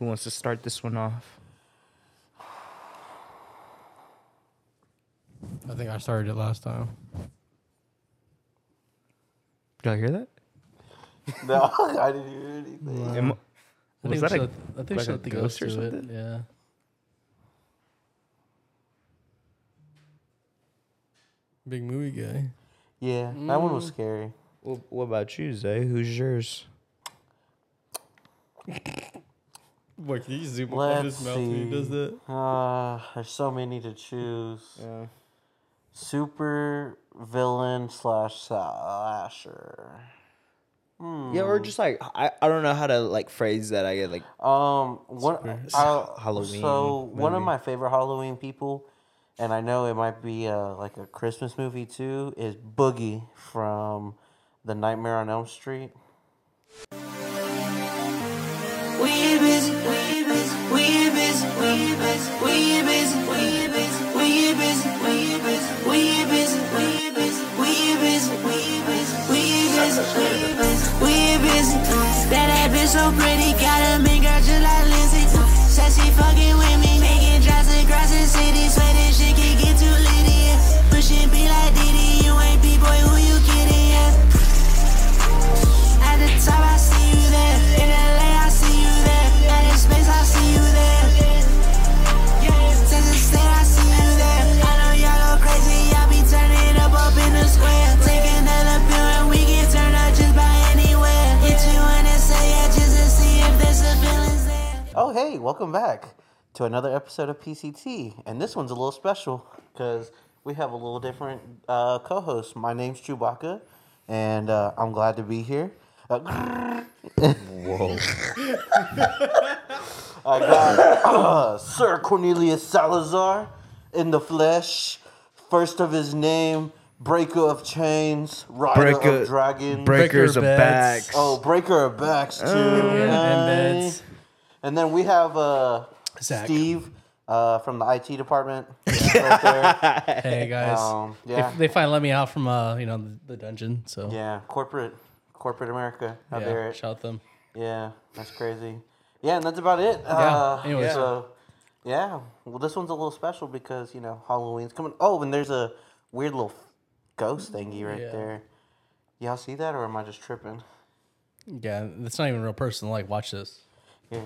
Who wants to start this one off? I think I started it last time. Did y'all hear that? No, I didn't hear anything. Am- I was think that we a, should, I think we like should a the ghost ghost or do it. something? Yeah. Big movie guy. Yeah, that one was Mm. scary. what, what about you, Zay? Who's yours? Boy, can you zoom Let's see. that? Uh, there's so many to choose. Yeah. Super villain slash slasher. Yeah, or just like I, I don't know how to like phrase that. I get like Um, one Super- I- Halloween So one of my favorite Halloween people, and I know it might be uh, like a Christmas movie too, is Boogie from The Nightmare on Elm Street. So pretty, got a mean girl just like Lindsay. Said she fucking with hey, welcome back to another episode of PCT. And this one's a little special because we have a little different uh, co host. My name's Chewbacca, and uh, I'm glad to be here. Uh, whoa. I got uh, Sir Cornelius Salazar in the flesh, first of his name, breaker of chains, rider Breaker- of dragons. Breakers of Breaker backs. backs. oh, breaker of backs too. and Hey. And then we have uh, Zach. Steve uh, from the IT department. right there. Hey guys. Um, yeah, They, they finally let me out from uh, you know, the, the dungeon. So yeah, corporate, corporate America. How yeah, dare it? shout them. Yeah, that's crazy. Yeah, and that's about it. Uh, anyways. So, yeah. Well, this one's a little special because you know Halloween's coming. Oh, and there's a weird little ghost thingy right Yeah. there. Y'all see that, or am I just tripping? Yeah, it's not even a real person. Like, watch this. Yeah.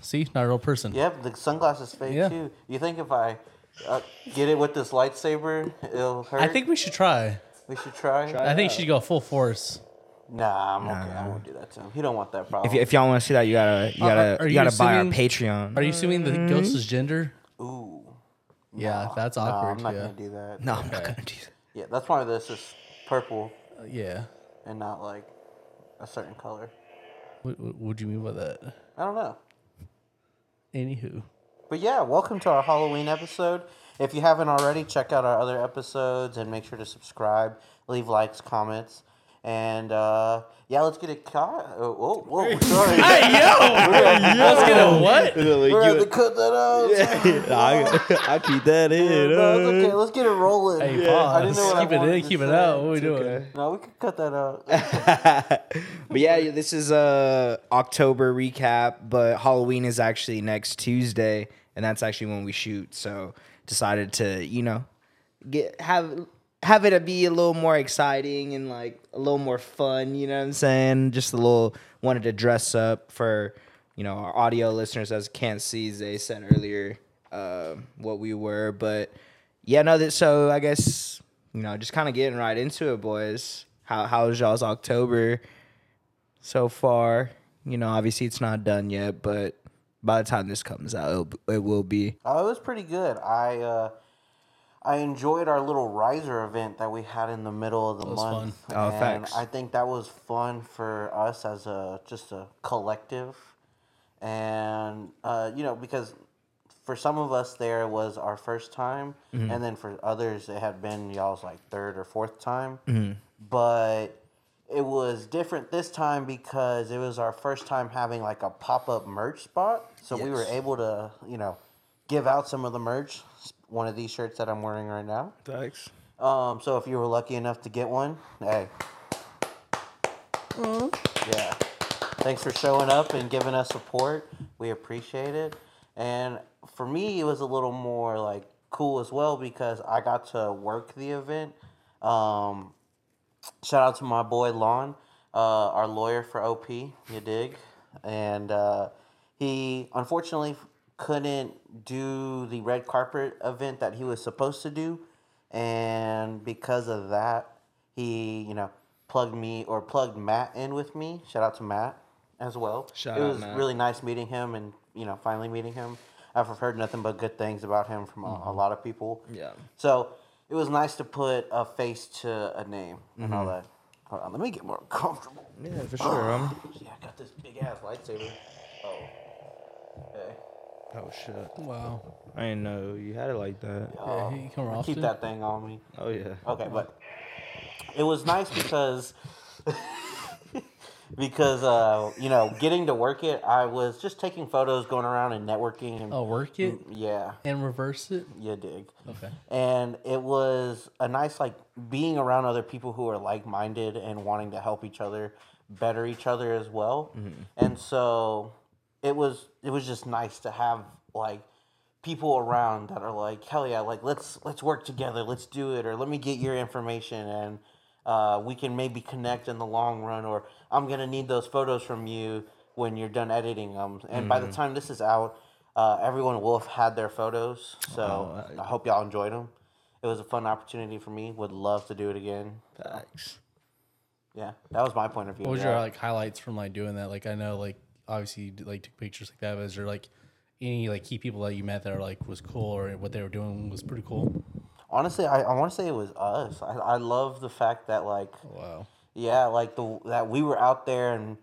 See, not a real person. Yep, the sunglasses fake Yeah. too. You think if I uh, get it with this lightsaber, it'll hurt? I think we should try. we should try. I think she should go full force. Nah, I'm okay. I won't do that to him. He don't want that problem. If, y- if y'all want to see that, you gotta you gotta are you you gotta buy our assuming- Patreon. Are you assuming the ghost is gender? Ooh, Yeah, that's no, awkward. I'm not yeah. gonna do that. no, I'm not gonna do that. Yeah, that's why this is purple Uh, yeah. and not like a certain color. What, what, what do you mean by that? I don't know. Anywho. But yeah, welcome to our Halloween episode. If you haven't already, check out our other episodes and make sure to subscribe, leave likes, comments, and uh, yeah, let's get it caught. Oh, whoa, whoa, sorry. Let's get a what? We're gonna have to cut that out. I, I keep that in. No, it's okay. Let's get it rolling. Hey, I didn't know what I Keep it in, to keep it say. out. What are we doing? No, we could cut that out. but yeah, yeah, this is a October recap, but Halloween is actually next Tuesday, and that's actually when we shoot. So decided to, you know, get have have it be a little more exciting and like a little more fun. You know what I'm saying? Just a little wanted to dress up for you know our audio listeners as can't see. They said earlier uh, what we were, but yeah, no. That so I guess you know just kind of getting right into it, boys. How how's y'all's October so far? You know, obviously it's not done yet, but by the time this comes out, it'll, it will be. Oh, it was pretty good. I uh, I enjoyed our little riser event that we had in the middle of the was month. fun. Oh, and thanks. I think that was fun for us as a just a collective, and uh, you know because for some of us there was our first time, Mm-hmm. and then for others it had been y'all's like third or fourth time, Mm-hmm. but. It was different this time because it was our first time having like a pop up merch spot. So we were able to, you know, give out some of the merch. One of these shirts that I'm wearing right now. Thanks. Um, so if you were lucky enough to get one, hey, yeah, thanks for showing up and giving us support. We We appreciate it. And for me, it was a little more like cool as well because I got to work the event. Um, shout out to my boy Lon, uh, our lawyer for OP. You dig? And uh, he unfortunately couldn't do the red carpet event that he was supposed to do, and because of that, he you know plugged me or plugged Matt in with me. Shout out to Matt as well. Shout it was really nice meeting him and you know finally meeting him. I've heard nothing but good things about him from a, a lot of people. Yeah. So it was nice to put a face to a name and all that. Hold on, let me get more comfortable. Yeah, for sure. Um, Yeah, I got this big ass lightsaber. Oh. Okay. Oh shit! Wow. I didn't know you had it like that. Yeah, he come I often. keep that thing on me. Oh yeah. Okay, but it was nice because because uh, you know, getting to work it, I was just taking photos, going around and networking and Oh, work it yeah, and reverse it. you dig. Okay. and it was a nice like being around other people who are like-minded and wanting to help each other better each other as well and so it was it was just nice to have like people around that are like hell yeah like let's let's work together let's do it or let me get your information and uh, we can maybe connect in the long run or i'm gonna need those photos from you when you're done editing them and by the time this is out uh, everyone will have had their photos so i hope y'all enjoyed them it was a fun opportunity for me. Would love to do it again. Thanks yeah that was my point of view. What was Yeah. your like highlights from like doing that? Like I know like obviously like took pictures like that, but is there like any like key people that you met that are like was cool or what they were doing was pretty cool? honestly i, I want to say it was us I, I love the fact that like Wow. Yeah, like the that we were out there and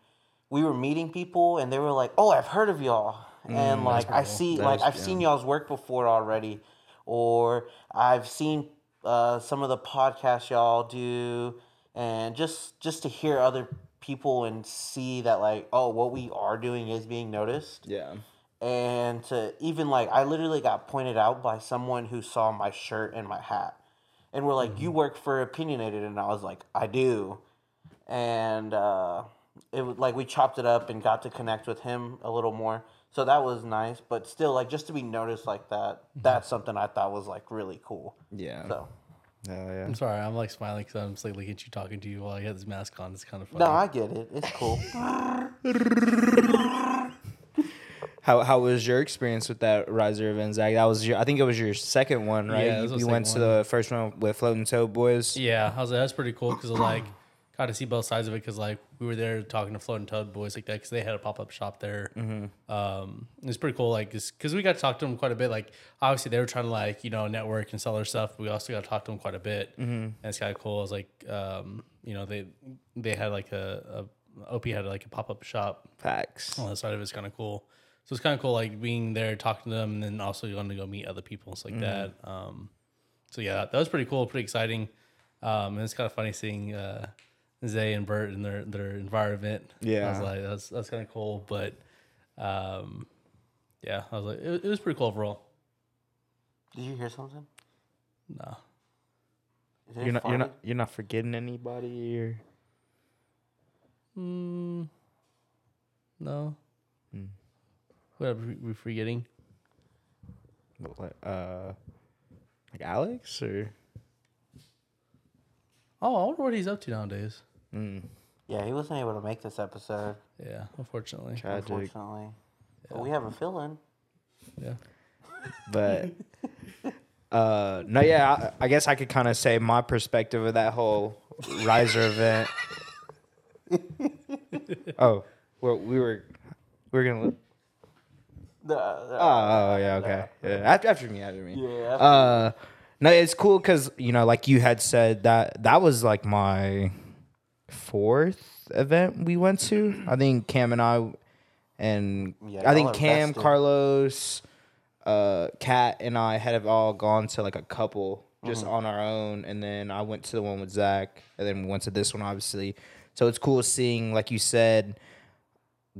we were meeting people and they were like, "Oh, I've heard of y'all." And like I see like That's- I've seen y'all's work before already or I've seen uh, some of the podcasts y'all do and just just to hear other people and see that like, "Oh, what we are doing is being noticed." Yeah. and to even like I literally got pointed out by someone who saw my shirt and my hat, and were like, "You work for Opinionated," and I was like, "I do," and uh, it was like we chopped it up and got to connect with him a little more, so that was nice. But still, like just to be noticed like that, that's something I thought was like really cool. Yeah. So Hell yeah. I'm sorry, I'm like smiling because I'm just like looking at you talking to you while you have this mask on. It's kind of funny. no, I get it. It's cool. How how was your experience with that riser event, Zach? That was your I think it was your second one, right? Yeah, it you you went to the first one with Floating Toe Boys. Yeah, I was like, that's pretty cool because like got to see both sides of it because like we were there talking to Floating Toad boys like that because they had a pop up shop there. Um, it was pretty cool, like because we got to talk to them quite a bit. Like obviously they were trying to like you know network and sell their stuff. But we also got to talk to them quite a bit, and it's kind of cool. I was like, um, you know, they they had like a, a OP had like a pop up shop Facts. on the side of it's kind of cool. So it's kind of cool, like being there, talking to them, and then also going to go meet other people, and stuff like that. Um, so yeah, that was pretty cool, pretty exciting. Um, and it's kind of funny seeing uh, Zay and Bert in their their environment. Yeah, I was like, that's that's kind of cool, but um, yeah, I was like, it, it was pretty cool overall. Did you hear something? No, Is it You're not you're not you're not forgetting anybody or mm, no. What are we we forgetting? what, uh like Alex or Oh, I wonder what he's up to nowadays. Mm, Yeah, he wasn't able to make this episode, Yeah, unfortunately. tragic. unfortunately. But we have a fill-in. Yeah. But uh no yeah, I, I guess I could kind of say my perspective of that whole riser event. oh, well we were we were gonna. The, Oh, oh yeah, okay. Yeah, after, after me, after me. Yeah, Uh, no, it's cool because you know, like you had said that that was like my fourth event we went to. I think Cam and I, and Yeah, I think y'all Cam, vested. Carlos, uh, Kat, and I had all gone to like a couple just on our own, and then I went to the one with Zach, and then we went to this one, obviously. So it's cool seeing, like you said,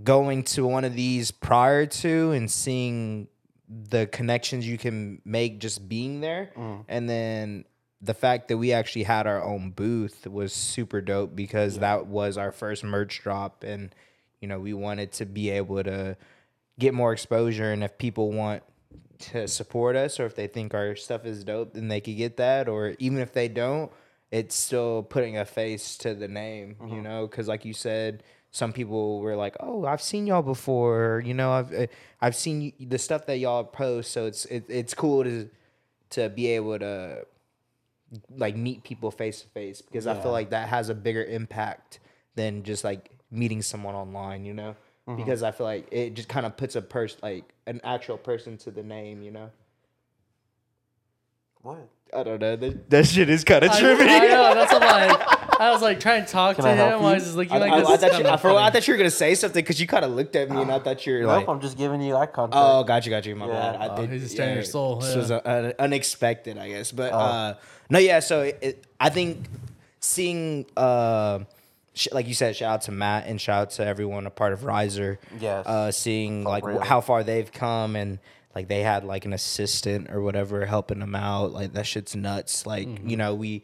going to one of these prior to and seeing the connections you can make just being there and then the fact that we actually had our own booth was super dope because that was our first merch drop and you know we wanted to be able to get more exposure and if people want to support us or if they think our stuff is dope then they could get that or even if they don't it's still putting a face to the name you know because like you said some people were like oh i've seen y'all before you know i've uh, i've seen the stuff that y'all post. So it's it, it's cool to to be able to like meet people face to face because I feel like that has a bigger impact than just like meeting someone online, you know? Because I feel like it just kind of puts a person like an actual person to the name, you know? What? I don't know. That, that shit is kind of I, trippy. I know. That's what I'm like. I was like trying to talk Can to I him. I you? was just looking I, like I- this. I is thought you, kinda I, for a while, I thought you were gonna say something because you kind of looked at me and I thought you were Nope, like, I'm just giving you eye contact. Oh, got you, got you. My Yeah. bad. I Oh, did. he's just telling your soul, This yeah. was uh, un- unexpected, I guess. Oh. But uh, no, yeah. So it, I think seeing, uh, sh- like you said, shout out to Matt and shout out to everyone a part of Riser. Yes. Uh, seeing like real. wh- how far they've come and like they had like an assistant or whatever helping them out. Like that shit's nuts. Like Mm-hmm. you know we.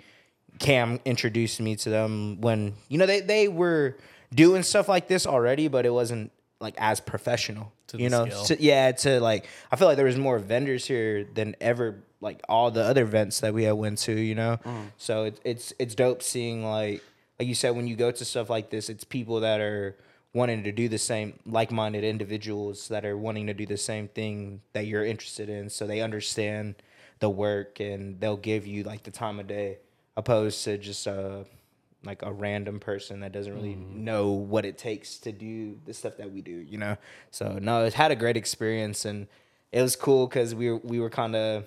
Cam introduced me to them when you know they, they were doing stuff like this already, but it wasn't like as professional. To you the know, to- yeah, to like I feel like there was more vendors here than ever like all the other events that we had went to, you know. So it's it's it's dope seeing like like you said when you go to stuff like this, it's people that are wanting to do the same like-minded individuals that are wanting to do the same thing that you're interested in so they understand the work and they'll give you like the time of day opposed to just uh like a random person that doesn't really know what it takes to do the stuff that we do, you know. So no, it had a great experience and it was cool because we were we were kind of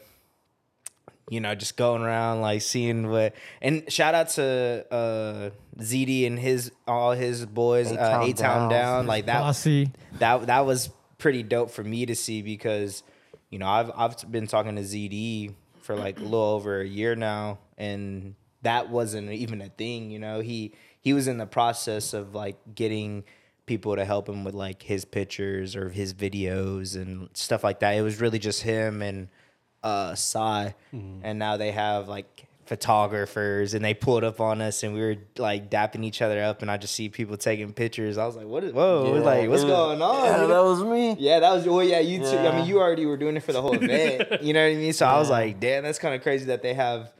you know just going around like seeing what and shout out to uh ZD and his all his boys uh A-Town A Town Down. down like that Bossy. that that was pretty dope for me to see because you know I've I've been talking to ZD for like a little over a year now and that wasn't even a thing you know he he was in the process of like getting people to help him with like his pictures or his videos and stuff like that it was really just him and uh Sai and now they have like photographers and they pulled up on us and we were like dapping each other up and I just see people taking pictures. I was like, what is whoa, Yeah, like what's was- going on? Yeah, that was me. Yeah, that was well, yeah, you too. I mean, you already were doing it for the whole event. you know what I mean? So I was like, damn, that's kind of crazy that they have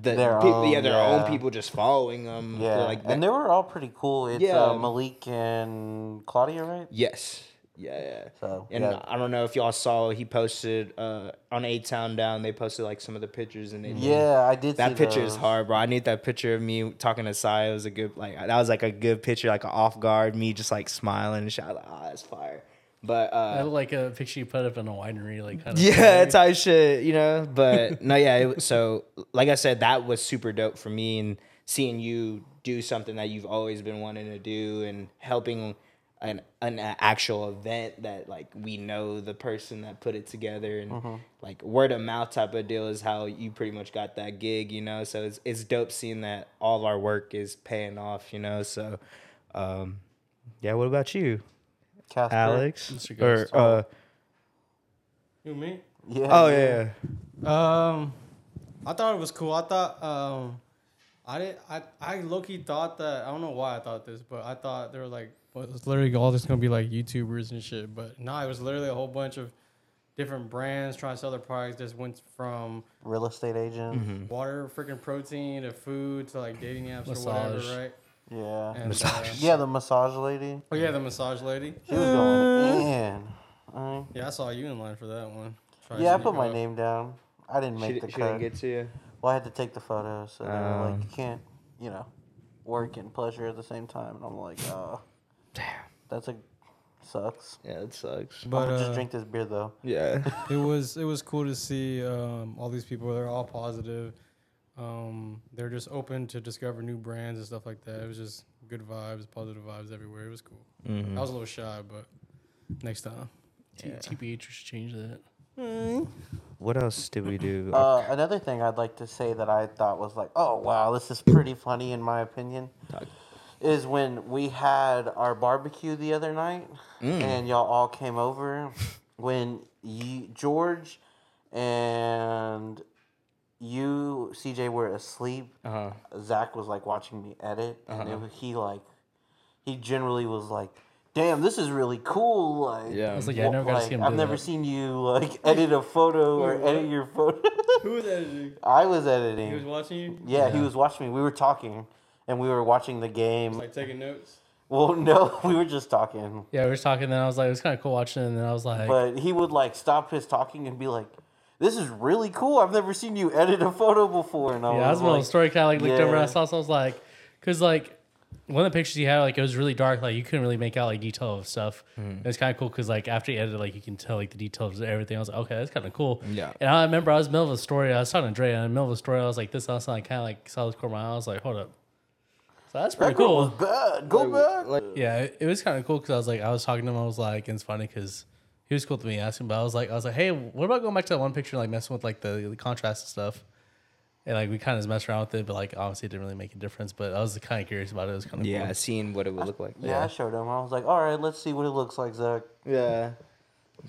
the Their people, yeah, their yeah. own people just following them. Yeah, like that. and they were all pretty cool. It's Yeah. uh, Malik and Claudia, right? yes, yeah, yeah. So, and yeah. I don't know if y'all saw he posted uh, on A Town Down. They posted like some of the pictures and Yeah, I did. That picture is hard, bro. I need that picture of me talking to Sai. It was a good, like, that was like a good picture, like an off guard, me just like smiling and shit. Like, ah, that's fire. But, uh, look like a picture you put up in a winery, like kind of. yeah, type shit, you know? But no, yeah. It, so, like I said, that was super dope for me and seeing you do something that you've always been wanting to do and helping an, an actual event that like we know the person that put it together and like word of mouth type of deal is how you pretty much got that gig, you know. So it's it's dope seeing that all our work is paying off, you know. So um yeah, what about you, Casper. Alex? Mr. Or uh You me? Yeah. oh yeah. Um, I thought it was cool. I thought um, I did. I I low key thought that I don't know why I thought this, but I thought they were like, well, it's literally all just gonna be like YouTubers and shit. But no, it was literally a whole bunch of different brands trying to sell their products. Just went from Real estate agent. Mm-hmm. water, freaking protein to food to like dating apps Massage. or whatever, right? Yeah. And, Massage. uh, Yeah, the massage lady. oh yeah, the massage lady. She was going in. Alright. Yeah, I saw you in line for that one. Try Yeah, I put my up. name down. I didn't make She, the she didn't get to you. Well, I had to take the photos, so they were like, Um. you can't, you know, work and pleasure at the same time. And I'm like, oh, Damn. that's a sucks. Yeah, it sucks. I'm But gonna uh, just drink this beer though. Yeah. it was it was cool to see um, all these people. They're all positive. Um, they're just open to discover new brands and stuff like that. It was just good vibes, positive vibes everywhere. It was cool. Mhm. I was a little shy, but next time. T- Yeah. TBH should change that. What else did we do? Uh, another thing I'd like to say that I thought was like, oh wow, this is pretty funny in my opinion, Talk. is when we had our barbecue the other night, Mm. and y'all all came over. When you, George and you, CJ, were asleep, uh-huh. Zach was like watching me edit, and it, he like, he generally was like, damn, this is really cool. Like, Yeah. I was like, yeah, I never got to see him I've never that. seen you like edit a photo or edit your photo. Who was editing? I was editing. He was watching you. Yeah, he was watching me. We were talking, and we were watching the game. Like taking notes. Well, no, we were just talking. Yeah, we were talking. Then I was like, it was kind of cool watching. And then I was like, But he would like stop his talking and be like, "This is really cool. I've never seen you edit a photo before." And I yeah, that's was one like, of the story kind of like looked over. and I saw, so I was like, because like one of the pictures he had, like it was really dark. Like you couldn't really make out like detail of stuff. Mm-hmm. It was kind of cool because like after you edited, like you can tell like the details of everything. I was like, okay, that's kind of cool. Yeah. And I remember I was in the middle of a story. I was talking to Dre. And in the middle of a story, I was like, this. I was like, kind of like saw this corner of my eye. I was like, hold up. So that's pretty That cool. was bad. Go back. Like, Yeah, it, it was kind of cool because I was like, I was talking to him. I was like, and it's funny because he was cool to me asking, but I was like, I was like, hey, what about going back to that one picture, and, like messing with like the, the contrast and stuff, and like we kind of just messed around with it, but like obviously it didn't really make a difference. But I was kind of curious about it. It was kind of yeah, cool. seeing what it would look like. Yeah, I showed him. I was like, "All right, let's see what it looks like, Zach." Yeah.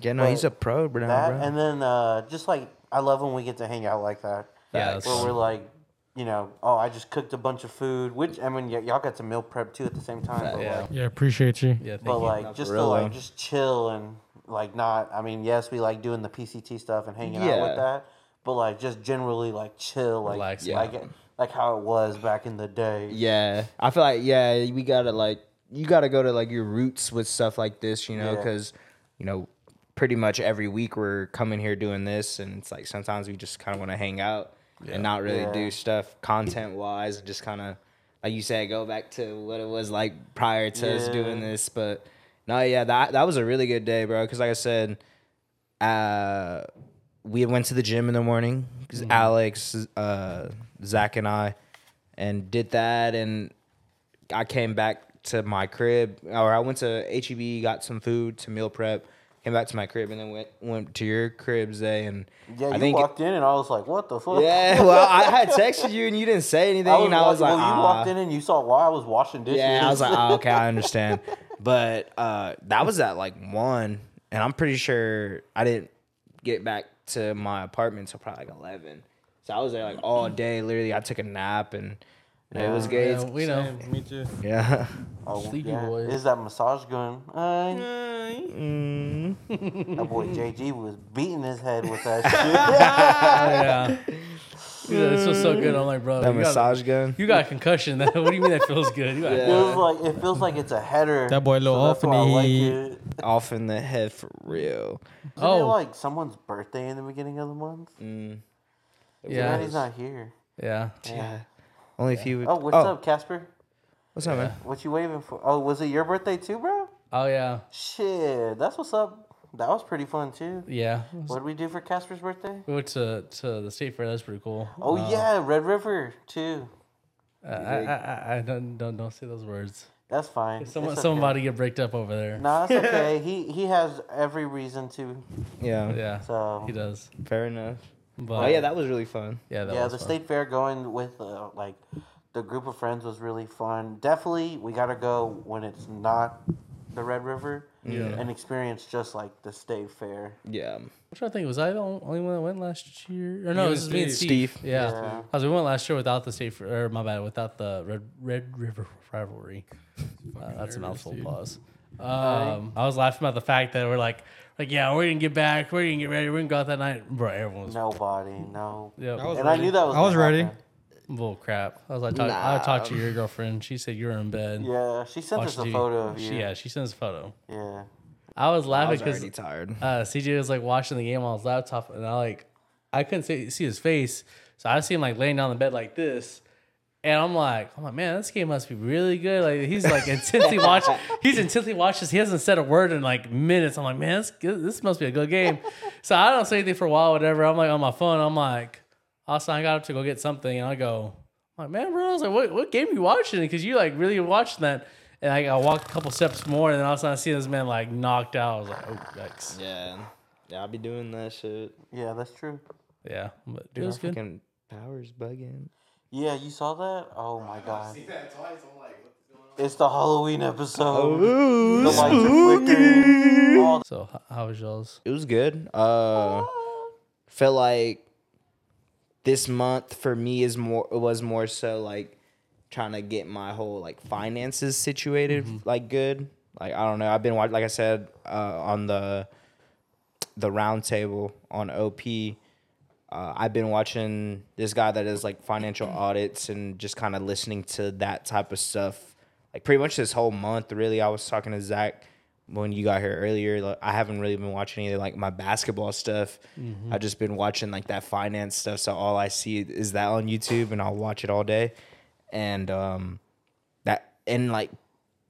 Yeah, no, But he's a pro, bro. that bro. and then uh, just like I love when we get to hang out like that. Yeah, that's where we're like, you know, oh, I just cooked a bunch of food, which I mean, y- y'all got to meal prep too at the same time. But yeah. like, Yeah, appreciate you. Yeah, thank but you. like Not just for to like just chill and like not. I mean, yes, we like doing the PCT stuff and hanging out Yeah. with that, but like just generally like chill, like Relax, like yeah. like how it was back in the day. Yeah, I feel like yeah, we gotta like you gotta go to like your roots with stuff like this, you know, Yeah. because you know pretty much every week we're coming here doing this, and it's like sometimes we just kind of want to hang out and not really Yeah. do stuff content wise, and just kind of like you said, go back to what it was like prior to us Yeah. doing this. But no, yeah, that that was a really good day, bro. Because like I said, uh, we went to the gym in the morning. 'cause Alex, uh, Zach, and I, and did that, and I came back to my crib, or I went to HEB, got some food to meal prep, came back to my crib, and then went went to your crib, Zay, and Yeah, you I think. walked in and I was like, "What the fuck?" Yeah, well, I had texted you and you didn't say anything, I was, and I was like, well, you "Ah." walked in and you saw why I was washing dishes. Yeah, I was like, oh, okay, I understand. But uh, that was at like one, and I'm pretty sure I didn't get back to my apartment until probably like eleven. So I was there like all day. Literally, I took a nap and it was good. Yeah, we know. Same, me too. Yeah. oh, Sleepy yeah. boy. Is that massage gun? Uh, Mm. that boy JG was beating his head with that shit. yeah. Yeah, this was so good. I'm like, bro, That you got, massage gun. you got a concussion. what do you mean that feels good? You got shit. It was like it feels like it's a header. That boy a little that's why I off like and he- it. Off in the head for real. Isn't Oh. it like someone's birthday in the beginning of the month? Mm. yeah, he's not here. yeah. Yeah. Only if you. Oh, what's up, Casper? What's up, man? What you waving for? Oh, was it your birthday too, bro? Oh yeah, Shit, that's what's up. That was pretty fun too. yeah. What did we do for Casper's birthday? We went to to the state fair. That's pretty cool. Oh Uh, yeah, Red River too. I, I, I, I don't don't don't say those words. That's fine. Someone It's okay. somebody get bricked up over there. No, it's okay. he he has every reason to. Yeah. Yeah, So he does. Fair enough. But Oh yeah, that was really fun. yeah, that yeah, was the fun. state fair going with uh, like the group of friends was really fun. Definitely, we gotta go when it's not the Red River Yeah. and experience just like the state fair. Yeah. I'm trying to think. Was I the only one that went last year? Or no, You it was and me and Steve. Steve. Yeah. Yeah. Cause we went last year without the state, fair- or my bad, without the Red Red River rivalry. Uh, that's a mouthful. Pause. Um, I was laughing about the fact that we're like, like yeah, we're gonna get back, we're gonna get ready, we're gonna go out that night, bro. Everyone was, Nobody, no. yep. I was And I knew that was. I was ready. happen. Bull crap. I was like, talk, I talked to your girlfriend. She said you were in bed. Yeah, she sent us a TV. photo of you. She, yeah, she sent us a photo. Yeah. I was laughing because already tired. uh, CJ was like watching the game on his laptop, and I like I couldn't see, see his face, so I see him like laying down the bed like this, and I'm like, I'm like, man, this game must be really good. Like he's like intensely watching, he's intensely watching. He hasn't said a word in like minutes. I'm like, man, this, this must be a good game. So I don't say anything for a while, whatever. I'm like on my phone. I'm like, also I got up to go get something, and I go, I'm like, man, bro, I was like, what what game you watching? Because you like really watching that. And I, I walked a couple steps more, and then all of a sudden I see this man like knocked out. I was like, oh, yikes. Yeah. Yeah, I'll be doing that shit. Yeah, that's true. Yeah, but it Dude, was good. fucking power's bugging. Yeah, you saw that? Oh my god. It's the Halloween episode. the lights are flickering. So how was y'all's? It was good. Uh felt like this month for me is more it was more so like trying to get my whole like finances situated like good. Like I don't know. I've been watching, like I said, uh, on the the round table on OP. Uh, I've been watching this guy that does like financial audits and just kind of listening to that type of stuff. Like pretty much this whole month, really. I was talking to Zach when you got here earlier. Like, I haven't really been watching any of like my basketball stuff. I've just been watching like that finance stuff. So all I see is that on YouTube, and I'll watch it all day. And um, that and like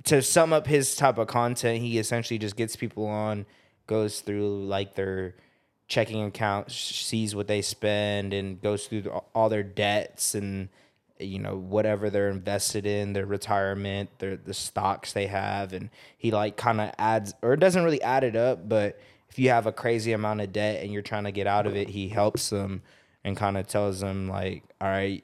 to sum up his type of content, he essentially just gets people on, goes through like their checking account, sees what they spend, and goes through all their debts and you know whatever they're invested in, their retirement, their the stocks they have, and he like kind of adds or doesn't really add it up, but if you have a crazy amount of debt and you're trying to get out of it, he helps them and kind of tells them like, all right,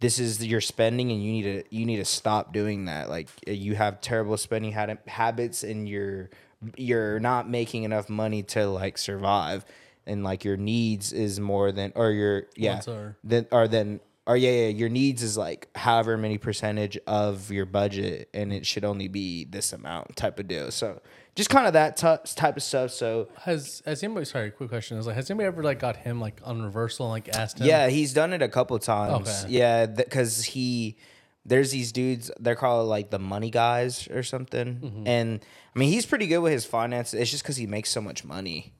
this is your spending and you need to you need to stop doing that. Like you have terrible spending habits and you're you're not making enough money to like survive. And like your needs is more than or your yeah then or then or yeah, yeah your needs is like however many percentage of your budget and it should only be this amount type of deal so just kind of that t- type of stuff so Has has anybody? Sorry, quick question. Is like, has anybody ever like got him like on reversal and like asked him? Yeah, he's done it a couple times. Okay. Yeah, because he there's these dudes they're called like the money guys or something, Mm-hmm. and I mean he's pretty good with his finances. It's just because he makes so much money.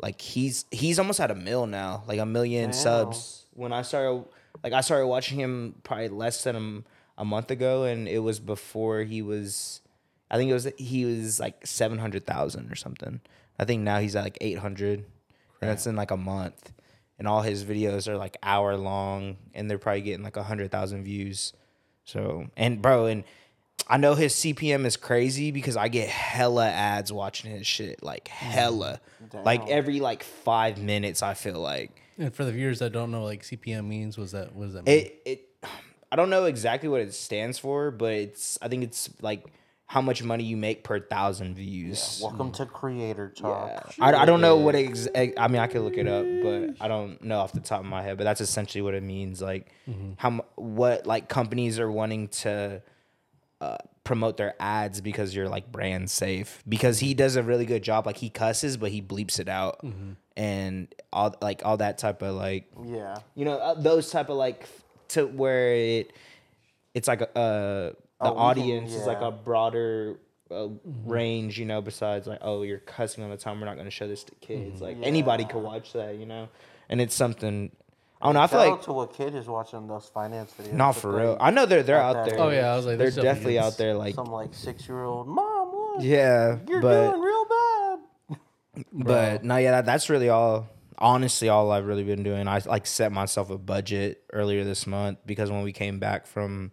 Like he's he's almost at a mill now, like a million subs. When I started, like I started watching him probably less than a, a month ago, and it was before he was. I think it was he was like seven hundred thousand or something. I think now he's at like eight hundred, and that's in like a month. And all his videos are like hour long, and they're probably getting like a hundred thousand views. So and bro, and I know his CPM is crazy because I get hella ads watching his shit, like hella, like every like five minutes. I feel like And for the viewers that don't know, like CPM means, was that what does that mean? it. It I don't know exactly what it stands for, but it's I think it's like how much money you make per thousand views. Welcome to Creator Talk. I, I don't know what it ex- I mean I could look it up, but I don't know off the top of my head. But that's essentially what it means. Like how what like companies are wanting to uh, promote their ads because you're like brand safe. Because he does a really good job. Like he cusses, but he bleeps it out, and all like all that type of like Yeah. you know uh, those type of like to where it it's like a uh, the Oh, we can- audience is like a broader uh, range you know besides like oh you're cussing all the time. We're not going to show this to kids. Like anybody could watch that you know? And it's something i don't know i feel Shout like out to what kid is watching those finance videos. not for real i know they're they're at out that there Oh, yeah, I was like, they're there's definitely definitely kids. out there like Some like six year old mom. What? yeah You're but doing real bad. But no, yeah, that, that's really all. Honestly, all I've really been doing. I like set myself a budget earlier this month because when we came back from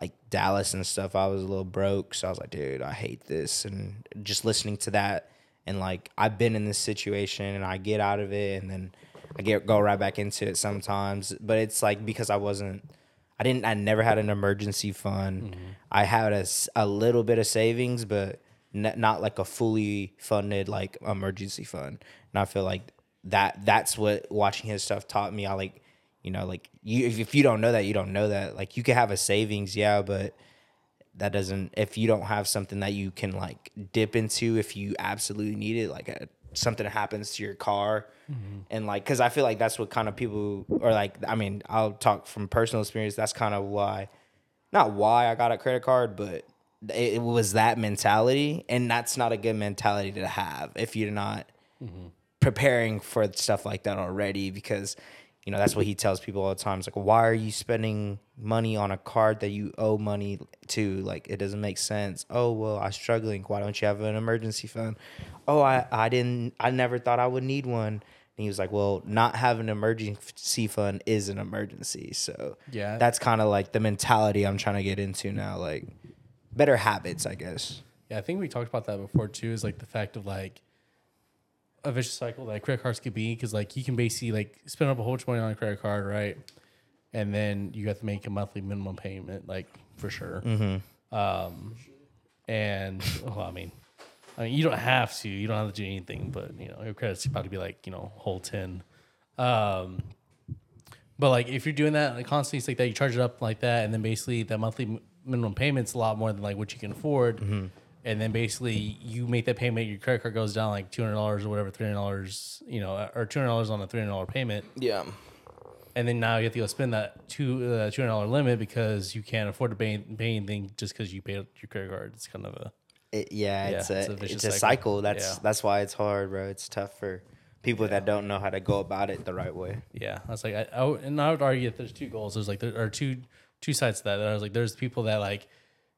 like Dallas and stuff, I was a little broke. So I was like, dude, I hate this. And just listening to that, and like I've been in this situation, and I get out of it, and then I get go right back into it sometimes. But it's like because I wasn't. I didn't. I never had an emergency fund. Mm-hmm. I had a, a little bit of savings, but n- not like a fully funded like emergency fund. And I feel like that that's what watching his stuff taught me. I like, you know, like you if, if you don't know that, you don't know that. Like you could have a savings, yeah, but that doesn't if you don't have something that you can like dip into if you absolutely need it like a, something happens to your car Mm-hmm. and like because i feel like that's what kind of people or like i mean i'll talk from personal experience that's kind of why not why i got a credit card but it, it was that mentality and that's not a good mentality to have if you're not mm-hmm. preparing for stuff like that already because you know that's what he tells people all the time. It's like, why are you spending money on a card that you owe money to? Like, it doesn't make sense. Oh well, I'm struggling. Why don't you have an emergency fund? Oh, I I didn't. I never thought I would need one. And he was like, well, not having an emergency fund is an emergency. So Yeah. that's kind of like the mentality I'm trying to get into now. Like better habits, I guess. Yeah, I think we talked about that before too. Is like the fact of like a vicious cycle that credit cards could be because like you can basically like spend up a whole bunch of money on a credit card, right? And then you have to make a monthly minimum payment, like for sure. Um, and well, I mean, I mean, you don't have to. You don't have to do anything, but you know, your credit's about to be like you know whole ten. Um, but like if you're doing that like constantly, it's like that, you charge it up like that, and then basically that monthly m- minimum payment's a lot more than like what you can afford. and then basically you make that payment, your credit card goes down like two hundred dollars or whatever, three hundred dollars, you know, or two hundred dollars on a three hundred dollar payment, Yeah. and then now you have to go spend that two uh, two hundred dollar limit because you can't afford to pay, pay anything just because you paid your credit card. It's kind of a It, yeah, Yeah, it's a it's a it's a cycle. cycle. That's Yeah. that's why it's hard, bro. It's tough for people that don't know how to go about it the right way. Yeah, that's like I, and I would argue that there's two goals. There's like there are two two sides to that. And I was like there's people that like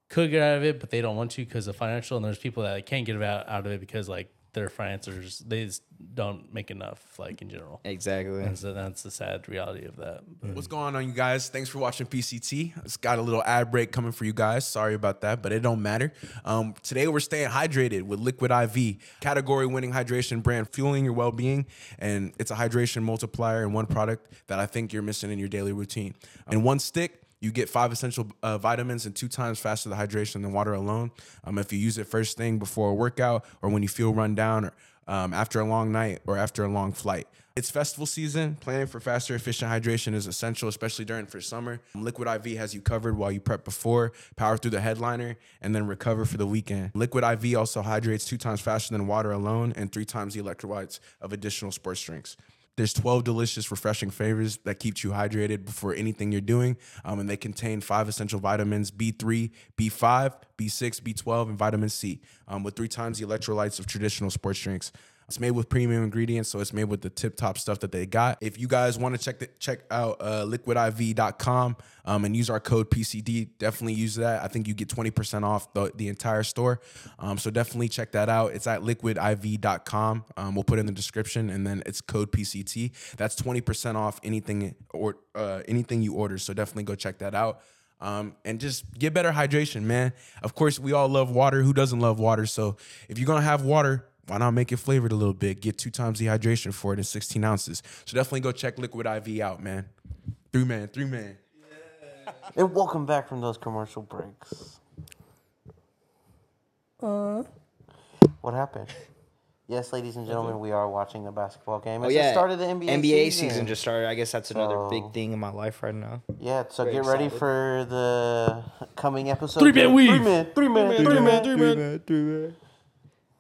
could get out of it, but they don't want to because of financial, and there's people that like, can't get out out of it because like their financiers they just don't make enough like in general. Exactly. And so that's the sad reality of that. But What's going on, you guys? Thanks for watching PCT. It's got a little ad break coming for you guys. Sorry about that, but it don't matter. Um, today we're staying hydrated with Liquid IV, category-winning hydration brand, fueling your well-being, and it's a hydration multiplier in one product that I think you're missing in your daily routine. In one stick. You get five essential uh, vitamins and two times faster the hydration than water alone. Um, if you use it first thing before a workout, or when you feel run down, or um, after a long night, or after a long flight. It's festival season. Planning for faster, efficient hydration is essential, especially during for summer. Liquid IV has you covered while you prep before, power through the headliner, and then recover for the weekend. Liquid IV also hydrates two times faster than water alone and three times the electrolytes of additional sports drinks. There's 12 delicious, refreshing flavors that keeps you hydrated before anything you're doing, um, and they contain five essential vitamins: B3, B5, B6, B12, and vitamin C, um, with three times the electrolytes of traditional sports drinks. It's made with premium ingredients, so it's made with the tip top stuff that they got. If you guys want to check the, check out uh, liquidiv.com um, and use our code PCT, definitely use that. I think you get 20% off the, the entire store. Um, so definitely check that out. It's at liquidiv.com. Um, we'll put it in the description and then it's code PCT. That's 20% off anything or uh, anything you order. So definitely go check that out. Um, and just get better hydration, man. Of course, we all love water. Who doesn't love water? So if you're gonna have water, why not make it flavored a little bit? Get two times the hydration for it in 16 ounces. So definitely go check Liquid IV out, man. Three man, three man. And welcome back from those commercial breaks. Uh. What happened? Yes, ladies and gentlemen, we are watching a basketball game. Oh It's yeah, the start of the NBA, NBA season. season. just started. I guess that's another So- big thing in my life right now. Yeah, so Very get ready for the coming episode. Three man weave. Three man, three man, three man.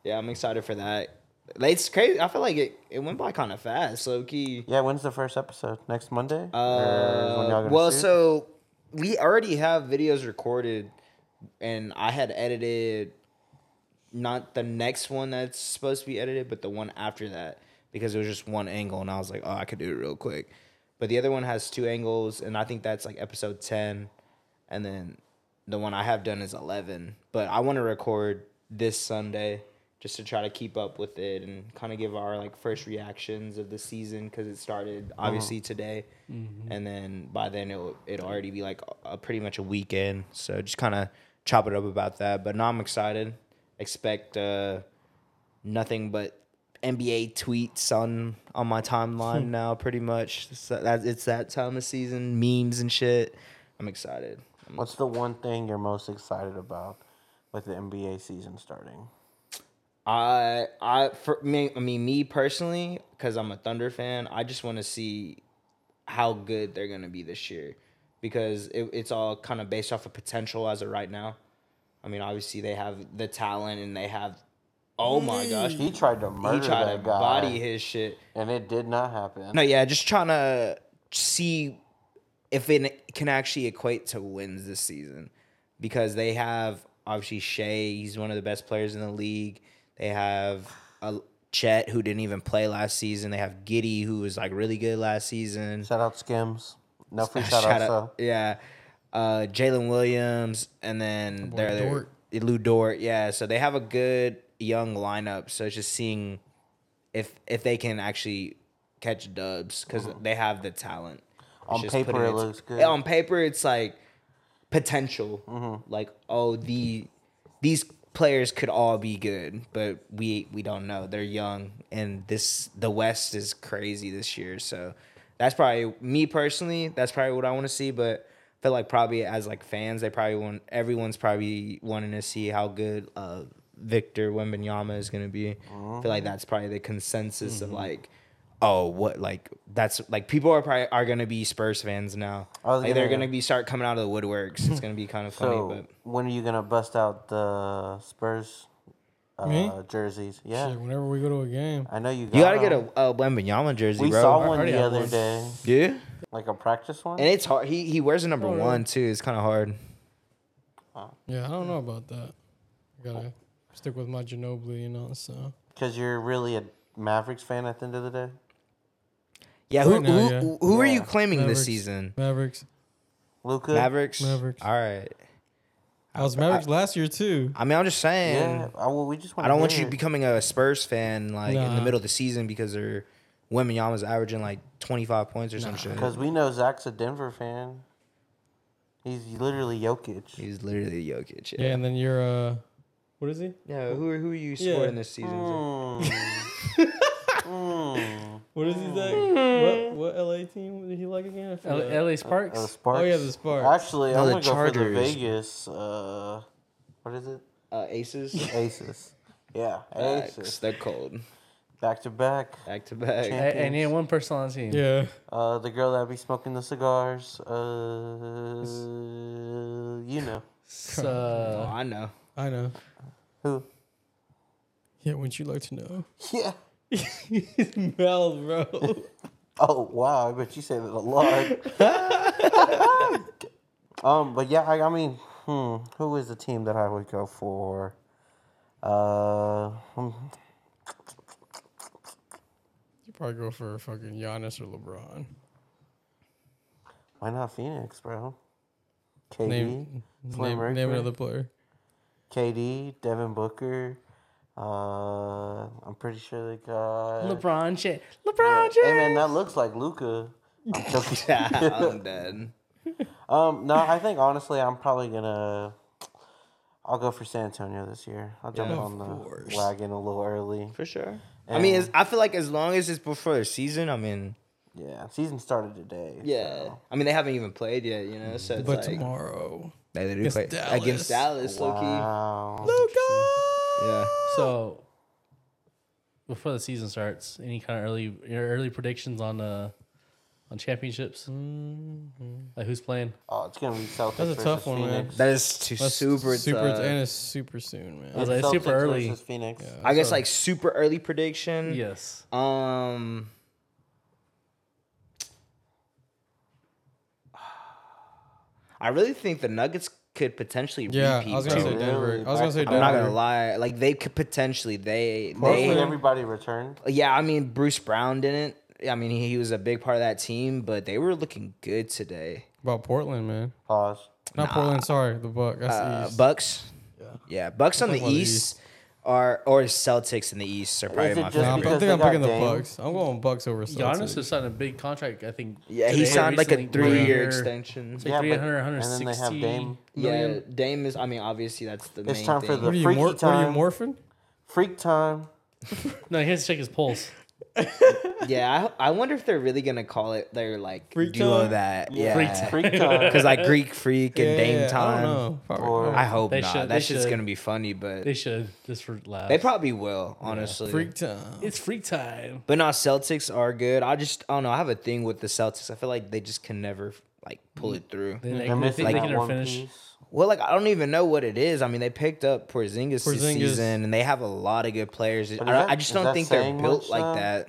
Yeah, I'm excited for that. It's crazy. I feel like it, it went by kind of fast, low key. Yeah, when's the first episode? Next Monday? Uh, well, so we already have videos recorded, and I had edited not the next one that's supposed to be edited, but the one after that because it was just one angle, and I was like, oh, I could do it real quick. But the other one has two angles, and I think that's like episode ten, and then the one I have done is eleven. But I want to record this Sunday just to try to keep up with it and kind of give our like first reactions of the season because it started obviously today, and then by then it'll it'll already be like a, pretty much a weekend. So just kind of chop it up about that. But now I'm excited. Expect uh, nothing but NBA tweets on on my timeline now. Pretty much, so that it's that time of season, memes and shit. I'm excited. I'm What's the one thing you're most excited about with the NBA season starting? I I for me I mean me personally because I'm a Thunder fan. I just want to see how good they're gonna be this year because it, it's all kind of based off of potential as of right now. I mean, obviously they have the talent and they have. Oh my gosh, He tried to he murder tried that to guy, body his shit. and it did not happen. No, yeah, just trying to see if it can actually equate to wins this season because they have obviously Shai. He's one of the best players in the league. They have a Chet who didn't even play last season. They have Giddey who was like really good last season. Shout out Skims. No free shout, Shout outs out- though. yeah. Uh, Jalen Williams and then boy they're, they're Dort. Lu Dort. Yeah, so they have a good young lineup. So it's just seeing if if they can actually catch dubs because they have the talent. It's Mm-hmm. On just paper, putting it looks good. On paper, it's like potential. Mm-hmm. Like oh the these players could all be good, but we we don't know. They're young, and this the West is crazy this year. So that's probably me personally. That's probably what I want to see. But I feel like probably as like fans, they probably want everyone's probably wanting to see how good uh, Victor Wembanyama is going to be. I feel like that's probably the consensus of like, Oh, what like that's like people are probably are gonna be Spurs fans now. I was Like they're gonna- gonna be start coming out of the woodworks. It's gonna be kind of funny, So but when are you gonna bust out the Spurs uh, Me? jerseys? Yeah, Shit, whenever we go to a game. I know you. Got you gotta get a, a Wembanyama jersey, We bro. saw one the other one. day, Yeah, like a practice one. and it's hard. He he wears a number Oh, yeah. one too. It's kind of hard. Yeah, I don't know about that. I gotta stick with my Ginobili, you know. So Because you're really a Mavericks fan at the end of the day. Yeah, who Right now, who, yeah. who, who are you Yeah. claiming Mavericks. this season? Mavericks. Luka. Mavericks. Mavericks. All right. I was Mavericks last year too. I mean, I'm just saying. Yeah. I, well, we just. I don't want you becoming a Spurs fan like in the Nah. middle of the season because they're Wembanyama's averaging like 25 points or some shit. because we know Zach's a Denver fan. He's literally Jokic. He's literally Jokic. Yeah, Yeah. and then you're uh, what is he? Yeah. Who are who are you Yeah. supporting this season? Mm. Mm. What is he like? what what LA team did he like again? I L- forgot. LA Sparks. Uh, Sparks. Oh, yeah, the Sparks. Actually, No, I'm gonna go for the Vegas. Uh, what is it? Uh, Aces. Aces. Yeah, Facts. Aces. They're cold. Back to back. Back to back. Champ- I, I need one person on the team. Yeah. Uh, the girl that be smoking the cigars. Uh, you know Oh, So, I know. I know. who? Yeah, wouldn't you like to know? Yeah. Mouth, bro. Oh wow! I bet you say that a lot. um, but yeah, I, I mean, hmm, who is the team that I would go for? Uh, hmm, You probably go for fucking Giannis or LeBron. why not Phoenix, bro? KD, Name, name, name another player. KD, Devin Booker. Uh, I'm pretty sure they got LeBron James. Yeah. LeBron James. Hey man, that looks like Luka. I'm joking. I'm dead. um, no, I think honestly, I'm probably gonna. I'll go for San Antonio this year. I'll jump Yeah. on the course. wagon a little early. For sure. I mean, And- I feel like as long as it's before the season, I mean, Yeah, season started today. yeah. so- I mean, they haven't even played yet, you know. So it's But like tomorrow. they literally against play Dallas. against Dallas, low Wow. key. Yeah. So, before the season starts, any kind of early your early predictions on uh on championships? Like who's playing? Oh, it's gonna be Celtics. That's a versus tough one, man. That is too That's super super tough. and it's super soon, man. I was like, it's super early. versus Phoenix. I guess So- like super early prediction. Yes. Um. I really think the Nuggets could potentially Yeah, repeat. I was gonna bro. say Denver. I was gonna say I'm Denver. I'm not gonna lie, like they could potentially they Mostly they everybody returned. yeah. I mean Bruce Brown didn't. I mean he, he was a big part of that team, but they were looking good today. About Portland, man. Pause. Not Portland, sorry, the Buck. That's the Uh, East. Bucks, Yeah. yeah, Bucks on the talking about the East are or Celtics in the East are probably Is it my just Nah, favorite. I think they I'm got picking the Dame? Bucks. I'm going Bucks over Celtics. Giannis Celtics. has signed a big contract. I think. Yeah, he today, signed like a recently, three-year three-year- extension. It's like Yeah, but- 300, and then they have 160 Dame. Yeah, million. Dame is. I mean, obviously that's the It's main time for thing. the- What are you, freaky mor- what are you time. morphing? Freak time. No, he has to check his pulse. Yeah, I, I wonder if they're really gonna call it their like Freak duo time? that. Yeah. Yeah, Freak time. because like Greek Freak and Dame Yeah, I Time. don't know. Probably Or- I hope not. should- That's just should. gonna be funny, but They should just for laughs. they probably will. Honestly, Freak time. It's freak time. but no, Celtics are good. I just I don't know. I have a thing with the Celtics. I feel like they just can never like pull mm. it through. They, they, They're they missing think they can never finish. piece. Well, like I don't even know what it is. I mean, they picked up Porzingis, this season, and they have a lot of good players. I, that- I just don't think they're built like though? that.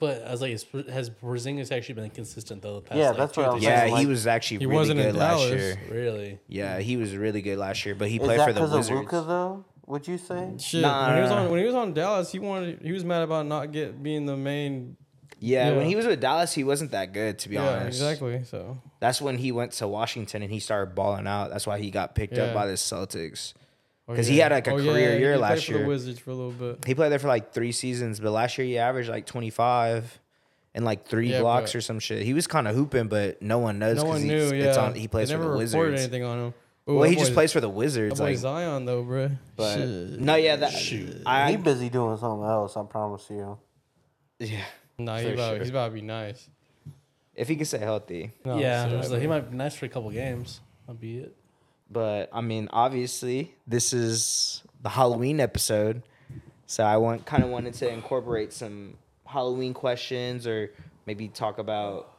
But I was like, has Porzingis actually been consistent though? The past, Yeah, like, that's what I'm three saying, Yeah, seasons? he was actually He really wasn't in good last Dallas. year. really. Yeah, he was really good last year, but he Is played that for the because of Wizards. Luka though? Would you say? Shit. Nah, when he was on nah. when he was on Dallas, he wanted he was mad about not get being the main. Yeah, Yeah. when he was with Dallas, he wasn't that good to be Yeah, honest. exactly. So That's when he went to Washington and he started balling out. That's why he got picked up by the Celtics. Oh, 'Cause he had, like, a Oh, career he year did play last for year. The Wizards for a little bit. He played there for like three seasons, but last year he averaged like twenty five and like three Yeah, blocks or some shit. He was kind of hooping, but no one knows. No 'cause one he's- knew. Yeah, it's on, he plays they for never the reported Wizards. anything on him. Ooh, Well, that he just plays for the Wizards. boy Like, Zion though, bro. but Shit. no, yeah, that Shoot. I he busy doing something else. I promise you. yeah. Nah, he for about, sure. he's about to be nice. If he can stay healthy, No, yeah, so- like, he might be nice for a couple games. That'd be it. But I mean, obviously, this is the Halloween episode, so I want kind of wanted to incorporate some Halloween questions or maybe talk about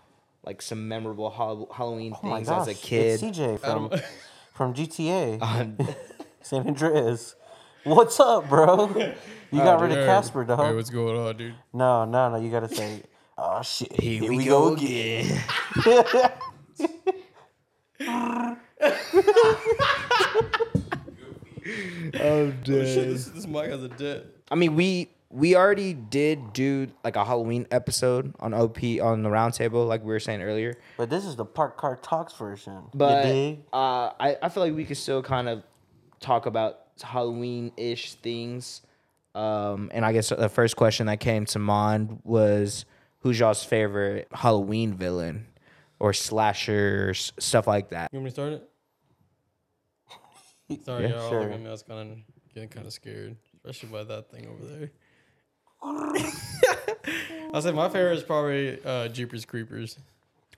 like some memorable Hall- Halloween Oh my things gosh, as a kid. it's CJ from from GTA Um, San Andreas. What's up, bro? You got rid of Hey, Casper, Hey, dog. what's going on, dude? No, no, no. You gotta say, oh shit, Here, we, go, again. oh, Shit, dude. this, this mic has a dent. I mean, we we already did do like a Halloween episode on OP on the roundtable, like we were saying earlier. But this is the Parked Car Talks version. But you uh, I I feel like we could still kind of talk about Halloween ish things. Um, and I guess the first question that came to mind was, "Who's y'all's favorite Halloween villain or slashers, stuff like that?" You want me to start it? Sorry, Yeah, y'all. sure. Look at me. I was kind of getting kind of scared, especially by that thing over there. I say my favorite is probably uh, Jeepers Creepers.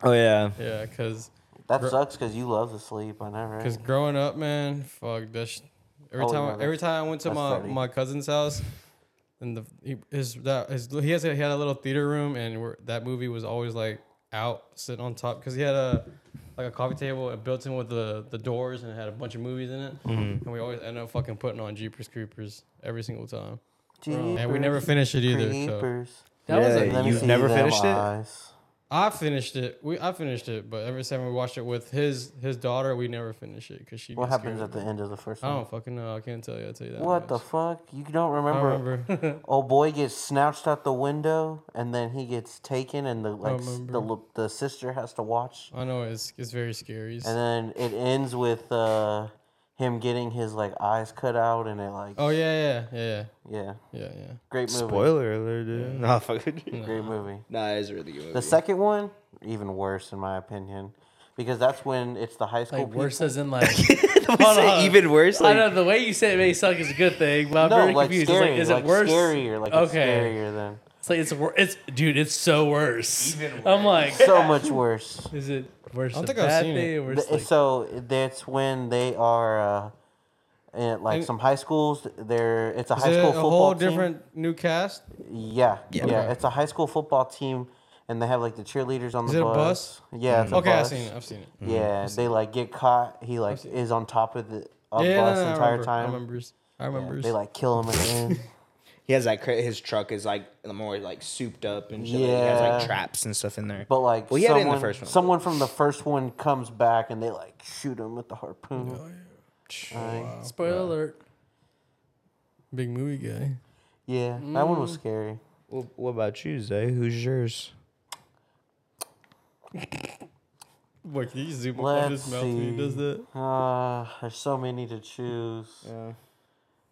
Oh yeah, Yeah, because That Gr- sucks because you love to sleep. I know, right? Because growing up, man, fuck that. Sh- every Oh, time, yeah, every time I went to my, funny. my cousin's house, and the he, his that his he has a, he had a little theater room, and we that movie was always like out sitting on top because he had a like a coffee table and built in with the the doors and it had a bunch of movies in it, mm-hmm. and we always end up fucking putting on Jeepers Creepers every single time, and we never Jeepers finished it either. So. Creepers. That was a You've never them finished it? I finished it. We I finished it, but every time we watched it with his his daughter, we never finished it because she. What happens at the end of the first I don't fucking know. I can't tell you. I tell you that. What the fuck? You don't I remember? remember. Old boy gets snatched out the window, and then he gets taken, and the like the the sister has to watch, I know it's it's very scary. and then it ends with uh him getting his like eyes cut out, and it like oh yeah, yeah, yeah, yeah, yeah, yeah, yeah. great movie, spoiler alert, dude. Nah, fuck it. great movie. Nah, it's a really good. Movie. The second one, even worse in my opinion, because that's when it's the high school like people. worse as in like. We say on. even worse. Like, I Like, know the way you say it may suck is a good thing, but I'm no, very like confused. scary, It's like, is like it worse? scarier, like Okay. scarier than It's like it's wor- it's dude, it's so worse. I'm like, so much worse. is it worse? I don't the think I've seen thing it. or worse? Th- like- so that's when they are uh, in like And- some high schools. They're it's a Is high it school a football whole team. different new cast? Yeah, yeah, Okay. It's a high school football team, and they have like the cheerleaders on Is the it a bus. bus? Yeah, it's a Okay, I've bus. seen it. I've seen it. Yeah, they like get caught. He like is on top of the of yeah, bus no, the no, I entire remember. I time. remember. I Yeah, remember. They like kill him at the end. he has like cra- his truck is like more like souped up and shit. Like, he has Yeah. like traps and stuff in there. But like Well, he had it in someone, the first one. someone from the first one comes back and they like shoot him with the harpoon. Oh, Like, Spoiler alert. Big movie guy. yeah, that one was Mm. scary. What, what about you, Zay? Who's yours? Boy, can you zoom up on Let's his mouth when he does see. that? Uh, there's so many to choose. Yeah.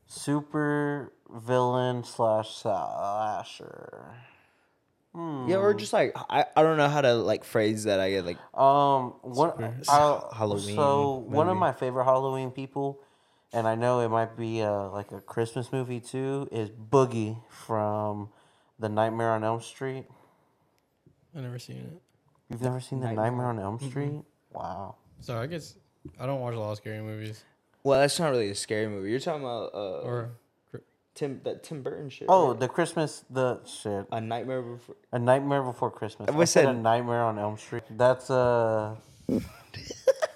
Super villain slash slasher. Yeah, or just like I, I don't know how to like phrase that. I get like Um, one I, Halloween So one of my favorite Halloween people, and I know it might be uh, like a Christmas movie too, is Boogie from the Nightmare on Elm Street. I never seen it. You've never seen the Nightmare on Elm Street? Wow. Sorry, I guess I don't watch a lot of scary movies. Well, that's not really a scary movie. You're talking about uh Or Tim that Tim Burton shit. Oh, right? the Christmas the shit. a Nightmare Before. A Nightmare Before Christmas. I I, was said a Nightmare on Elm Street. That's uh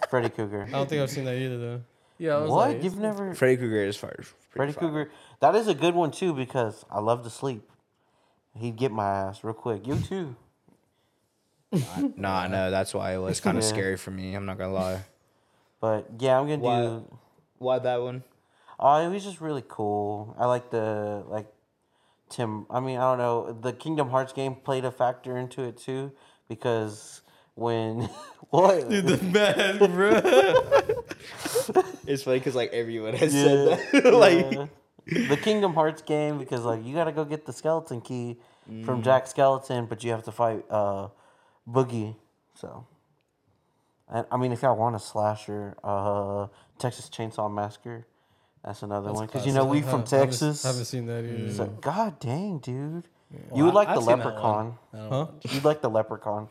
Freddy Cougar. I don't think I've seen that either though. Yeah, I was What? like, You've never Freddy Krueger is far. Freddy Cougar. That is a good one too because I love to sleep. He'd get my ass real quick. You too. Nah, no, that's why it was kind of Yeah. scary for me. I'm not gonna lie. But yeah, I'm gonna Why- do. Why that one? Oh, it was just really cool. I like the like Tim. I mean, I don't know. The Kingdom Hearts game played a factor into it too because when what The mask, bro. It's funny because like everyone has Yeah, said that. like yeah. the Kingdom Hearts game because like you gotta go get the skeleton key from Jack Skellington, but you have to fight uh Boogie. So, and I mean, if y'all want a slasher, uh, Texas Chainsaw Massacre, that's another one because you know we from I haven't- Texas. Haven't seen that either. So, God dang, dude. Well, you would like I- the I've seen leprechaun. Huh? You'd like the leprechaun.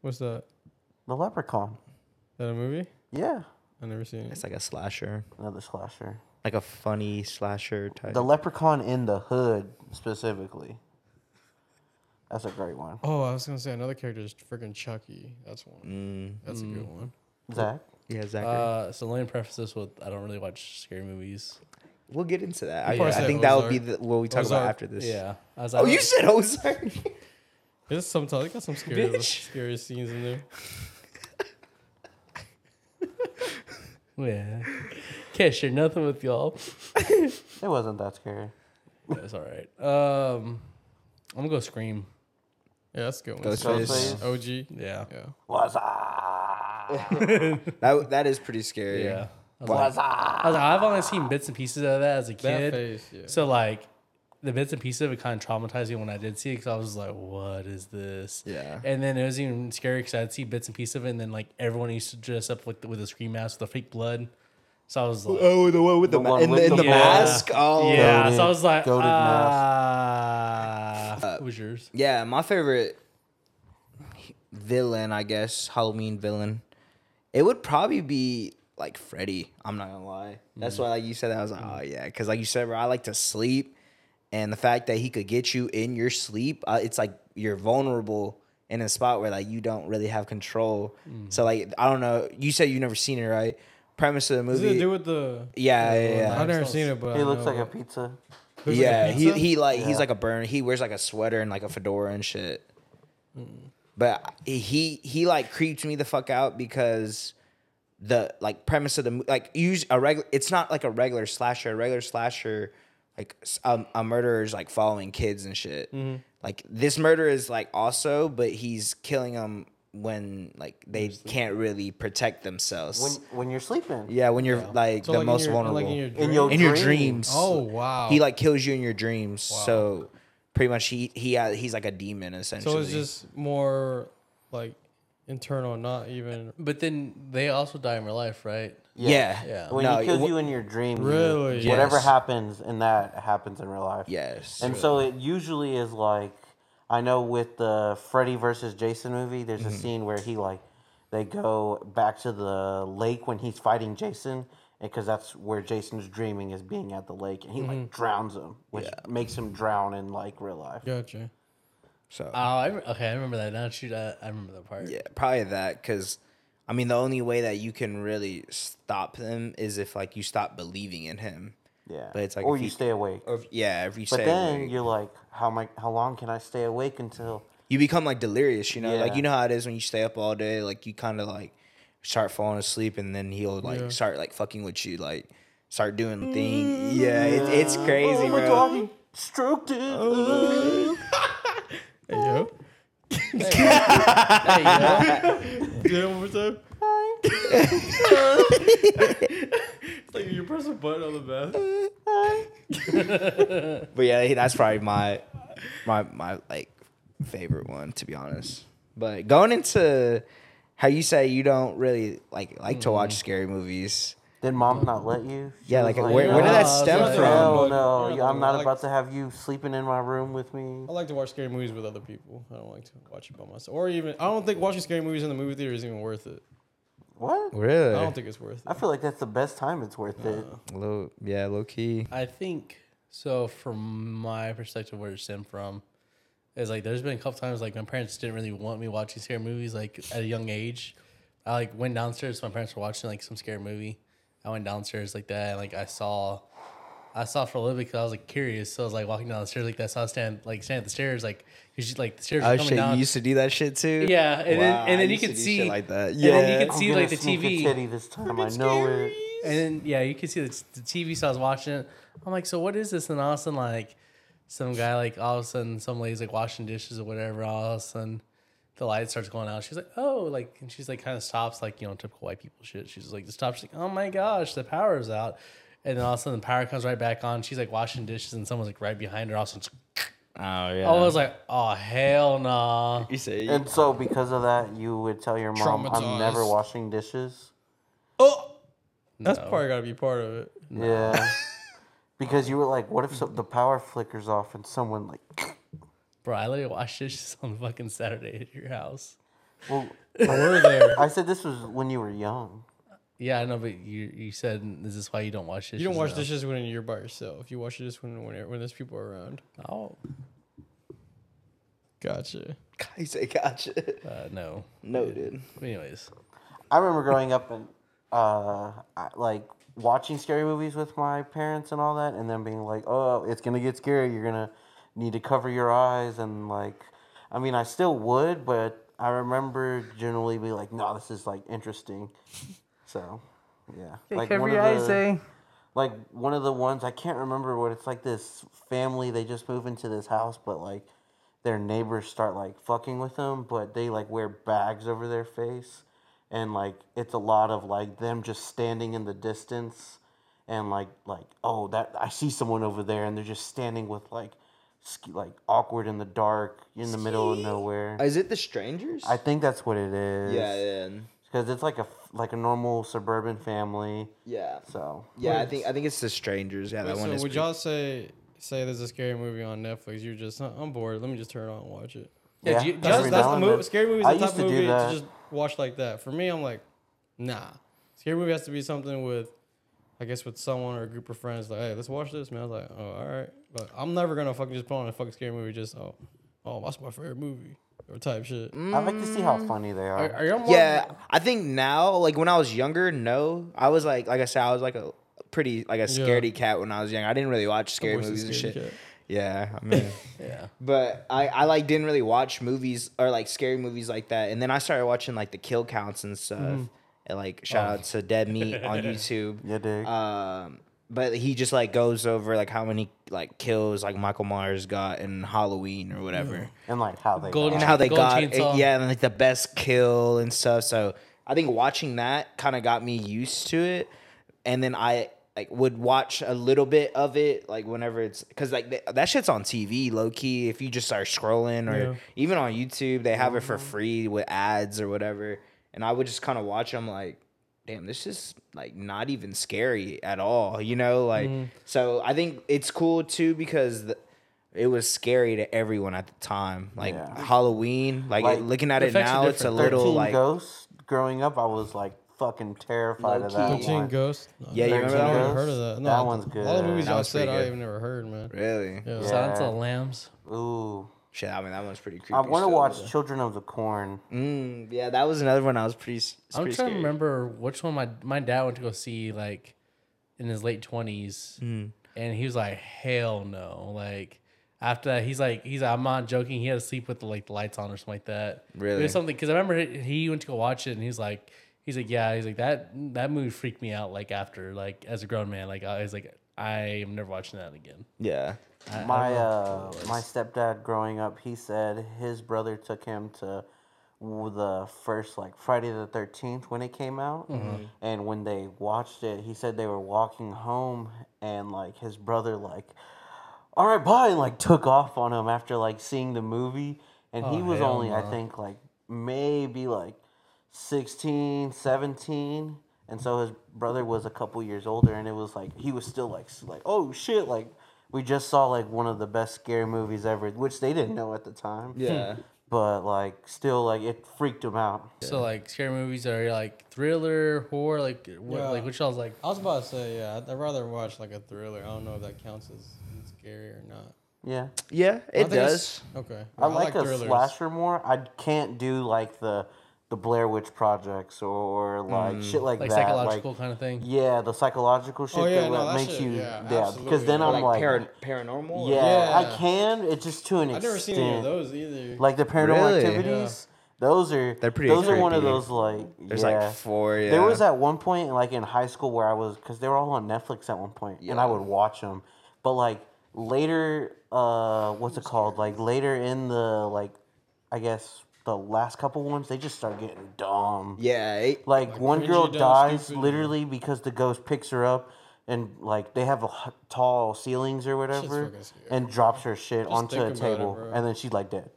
What's that? The leprechaun. That a movie? Yeah. I never seen it. it's like a slasher, Another slasher. like a funny slasher type. The leprechaun in the hood specifically. That's a great one. Oh, I was gonna say another character is freaking Chucky. That's one. That's a good one. Zach. Yeah, Zachary. Uh, so let me preface this with I don't really watch scary movies. we'll get into that. I, probably I said think that would be the, what we talk about Ozark. after this. Yeah. I was, Oh, you said Ozark. There's sometimes got some scary, Bitch. scary scenes in there. Yeah. Can't share nothing with y'all. It wasn't that scary. That's all right. Um, I'm gonna go scream. Yeah, that's a good one. Ghostface. Ghostface. OG. Yeah. Yeah. What's up? That that is pretty scary. Yeah. I was, like, What's up? I was like, I've only seen bits and pieces of that as a That kid. face. Yeah. So like, the bits and pieces of it kind of traumatized me when I did see it because I was like, "What is this?" Yeah. And then it was even scary because I'd see bits and pieces of it, and then like everyone used to dress up with with a scream mask with a fake blood. So I was like, Oh, the one with the, The ma- one in with the, in the the mask. mask. Oh, yeah. Goated- so I was like, goated ah. what was yours? Yeah, my favorite villain, I guess, Halloween villain. It would probably be like Freddy. I'm not gonna lie. That's why, like you said, that I was like, oh yeah, because like you said, bro, I like to sleep, and the fact that he could get you in your sleep, uh, it's like you're vulnerable in a spot where like you don't really have control. So like I don't know. You said you never seen it, right? Premise of the Does it movie. do with the? yeah, yeah, yeah. I've never seen it, but He I looks know like a pizza. Looks like a yeah, he pizza? he like he's like a burn. He wears like a sweater and like a fedora and shit. But he he like creeps me the fuck out because the like premise of the mo- like use a regular. It's not like a regular slasher. A regular slasher, like s- um, a murderer is like following kids and shit. Mm-hmm. Like this murder is like also, but he's killing them when like they can't really protect themselves. When when you're sleeping. yeah, when you're like So the like most in your, vulnerable Like in your, In your in your dreams. dreams. Oh wow. He like kills you in your dreams. So pretty much he he uh, he's like a demon essentially. So it's just more like internal, not even. But then they also die in real life, right? yeah. Yeah. When No, he kills wh- you in your dream, you- Really? whatever Yes. happens in that happens in real life. Yes. And so it usually is like, I know with the Freddy versus Jason movie, there's Mm-hmm. a scene where he like, they go back to the lake when he's fighting Jason, because that's where Jason's dreaming is being at the lake, and he like drowns him, which makes him drown in like real life. Gotcha. so Oh, I, okay. I remember that. Now shoot, I, I remember that part. yeah, probably that because I mean the only way that you can really stop him is if like you stop believing in him. Yeah, But it's like or you you- stay awake. Or if, yeah, if you But stay then awake. you're like, how am I, How long can I stay awake until? you become like delirious, you know, like you know how it is when you stay up all day, like you kind of like start falling asleep, and then he'll like Yeah. start like fucking with you, like start doing things. Mm. Yeah, it, it's crazy, oh my bro. god, he stroked it. Hey yo. Hey, yo. Do it one more time. It's like you press a button on the bath. But yeah, that's probably my my my like favorite one to be honest. But going into how you say you don't really like like to watch mm-hmm. scary movies. Did mom not let you? She Yeah, was like, where, where did that stem not from? Hell But- no, I yeah, I'm not like- about to have you sleeping in my room with me. I like to watch scary movies with other people. I don't like to watch it by myself. Or even I don't think watching scary movies in the movie theater is even worth it. What? Really? I don't think it's worth it. I feel like that's the best time it's worth it. Uh, low, yeah, low key. I think so. From my perspective, where it stemmed from is like there's been a couple times like my parents didn't really want me watching scary movies like at a young age. I like went downstairs. My parents were watching like some scary movie. I went downstairs like that, and like I saw, I saw for a little bit because I was like curious. So I was like walking down the stairs like that. So I was stand like stand at the stairs like because like the stairs were Oh coming shit, down. you used to do that shit too? yeah, and Wow, then and then you used could see like that. Yeah, and then you Yeah. could see like the gonna sneak a TV. titty this time. I know it. And then yeah, you can see the, the TV. So I was watching it. I'm like, so what is this? And all of a sudden, like some guy, like all of a sudden, some lady's like washing dishes or whatever. All of a sudden, the light starts going out. She's like, oh, like, and she's like, kind of stops, like you know, typical white people shit. She's like, just stops. She's like, oh my gosh, the power's out. And then all of a sudden, the power comes right back on. She's like washing dishes, and someone's like right behind her. Also, Oh yeah. I was like, oh hell nah. you say And so, because of that, you would tell your mom, "I'm never washing dishes." Oh, that's No. probably got to be part of it. Yeah, because you were like, "What if so, the power flickers off and someone like?" Bro, I literally washed dishes on fucking Saturday at your house. Well, We're there. I said this was when you were young. Yeah, I know, but you you said this is why you don't wash dishes? You don't wash now?" dishes when you're by yourself. You wash dishes when when, when there's people around. Oh, Gotcha. He say "Gotcha." Uh, no. No, dude. Anyways, I remember growing up and uh, I- like watching scary movies with my parents and all that, and then being like, "Oh, it's gonna get scary. You're gonna need to cover your eyes." And like, I mean, I still would, but I remember generally be like, "No, this is like interesting." So, yeah, like one of the- like one of the ones I can't remember what it's like. This family they just move into this house, but like their neighbors start like fucking with them, but they like wear bags over their face, and like it's a lot of like them just standing in the distance, and like like oh that I see someone over there, and they're just standing with like sk- like awkward in the dark in the middle of nowhere. Is it the strangers? I think that's what it is. yeah, yeah, because it's like a f- like a normal suburban family. yeah. So Yeah, I think I think it's the strangers. Yeah, that Wait, one so is. would pretty- y'all say say there's a scary movie on Netflix? You're just "Uh, I'm bored. Let me just turn it on and watch it. Yeah, do you- That's, that's the movie. then. Scary movies, is I the type to of movie to just watch like that. For me, I'm like, nah. Scary movie has to be something with, I guess, with someone or a group of friends. Like, hey, let's watch this. Man, I was like, oh, all right. But I'm never gonna fucking just put on a fucking scary movie. Just oh, oh, that's my favorite movie or type shit. I like to see how funny they are. are, are y'all more? Yeah, I think now, like when I was younger, no, I was like, like I said, I was like a pretty like a scaredy cat when I was young. I didn't really watch scary Voice of movies and scaredy shit. cat. Yeah, I mean, Yeah. but I I like didn't really watch movies or like scary movies like that, and then I started watching like the kill counts and stuff. Mm-hmm. And like shout out to Dead Meat on YouTube. Yeah, dig. Um, but he just like goes over like how many like kills like Michael Myers got in Halloween or whatever. and like how they Golden and got. how they Golden got it, Chainsaw. yeah, and like the best kill and stuff. So I think watching that kind of got me used to it, and then I like would watch a little bit of it like whenever it's because like th- that shit's on TV low key. If you just start scrolling or Yeah. even on YouTube, they have it for free with ads or whatever, and I would just kind of watch them like. Damn, this is like not even scary at all, you know. Like, mm-hmm. so I think it's cool too because the, it was scary to everyone at the time. Like Yeah. Halloween, like, Like, looking at the it now, it's a little Thirteen like Ghosts. Growing up, I was like fucking terrified of Low-key. that Thirteen one. Ghosts. Yeah, you remember that I one? never heard of that. No, That one's good. All the movies That y'all was pretty said, I good. even never heard, man. really. Yeah. Silence of the Lambs. Ooh, Shit, I mean that one's pretty creepy. I want to watch but- Children of the Corn. Mm, yeah, that was another one I was pretty. I'm pretty trying to remember which one my my dad went to go see like in his late 20s, Mm-hmm. and he was like, "Hell no!" Like after that, he's like, "He's I'm not joking." He had to sleep with the like the lights on or something like that. Really, it Really? was something because I remember he- he went to go watch it, and he's like, he's like, "Yeah," he's like that that movie freaked me out. Like after like as a grown man, like I was like, I am never watching that again. Yeah. I- My uh, my stepdad growing up, he said his brother took him to the first like Friday the Thirteenth when it came out, Mm-hmm. and when they watched it, he said they were walking home, and like his brother like, all right, bye, and like took off on him after like seeing the movie, and he Oh, was hell only I think like maybe like 16, 17. And so his brother was a couple years older, and it was like he was still like like oh shit like we just saw like one of the best scary movies ever, which they didn't know at the time. Yeah. Hmm. But like still like it freaked them out. So like scary movies are like thriller, horror, like what, Yeah. like which I was like I was about to say, yeah, I'd, I'd rather watch like a thriller. I don't know if that counts as scary or not. Yeah, Yeah, I it think it's- does. Okay. I, like, a thrillers. slasher more. I can't do like the the Blair Witch projects or, or like shit like, like that. psychological Like kind of thing. yeah, the psychological shit Oh, yeah, that, no, that that makes shit- you yeah, yeah. Because then absolutely. I'm like like, para- paranormal. yeah, Yeah. I can. It's just to an I've extent. never seen any of those either. Like the paranormal Really? activities. Those are They're pretty Those are one of those like There's yeah. like four. Yeah. There was at one point, like in high school, where I was because they were all on Netflix at one point, and I would watch them. But like later, uh, what's it called? Like later in the like, I guess the last couple ones, they just start getting dumb. Yeah. It, Like, Like one girl dumb, dies stupid. literally because the ghost picks her up. And like they have a h- tall ceilings or whatever, and drops her shit Just onto a think about it, table, and then she's like dead.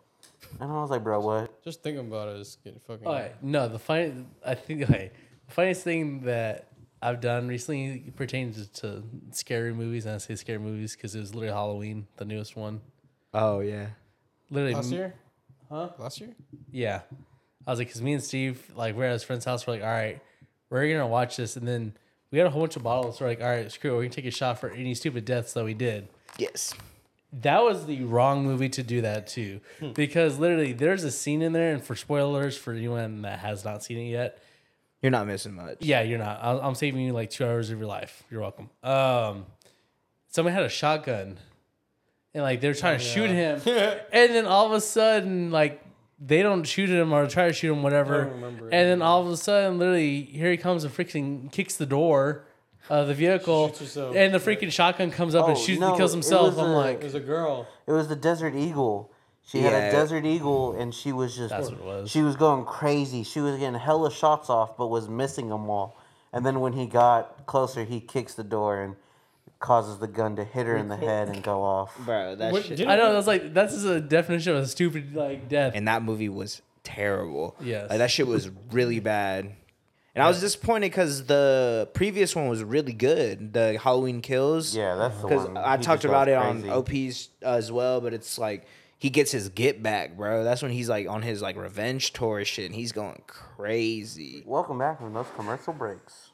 And I was like, bro, what? Just thinking about it is getting fucking. Okay, no, the funny, I think okay, the funniest thing that I've done recently pertains to scary movies, and I say scary movies because it was literally Halloween, the newest one. oh yeah. Literally, Last year? Huh? Last year? yeah. I was like, because me and Steve, like, we're at his friend's house. We're like, all right, we're gonna watch this, and then we had a whole bunch of bottles. We're like, all right, screw it, we're gonna take a shot for any stupid deaths that we did. Yes. that was the wrong movie to do that to, because literally there's a scene in there, and for spoilers for anyone that has not seen it yet, You're not missing much. yeah, you're not. I'll- I'm saving you like two hours of your life. You're welcome. Um, someone had a shotgun, and like they're trying to shoot him, and then all of a sudden, like they don't shoot him or try to shoot him, whatever. don't remember. And then all of a sudden, literally, here he comes and freaking kicks the door of the vehicle, and the freaking shotgun comes up and Oh, shoots no, and kills himself. I'm a- like, was a girl. It was the Desert Eagle. She had a Desert Eagle, and she was just. That's what it was. She was going crazy. She was getting hella shots off, but was missing them all. And then when he got closer, he kicks the door and causes the gun to hit her in the head and go off. Bro, that What- shit. did- I know that's like that's just a definition of a stupid like death. and that movie was terrible. Yes. like, that shit was really bad. And I was disappointed because the previous one was really good. The Halloween Kills. Yeah, that's the Because one. I He talked just about goes it on crazy. OP's as well, but it's like he gets his get back, bro. That's when he's like on his like revenge tour shit, and he's going crazy. Welcome back from those commercial breaks.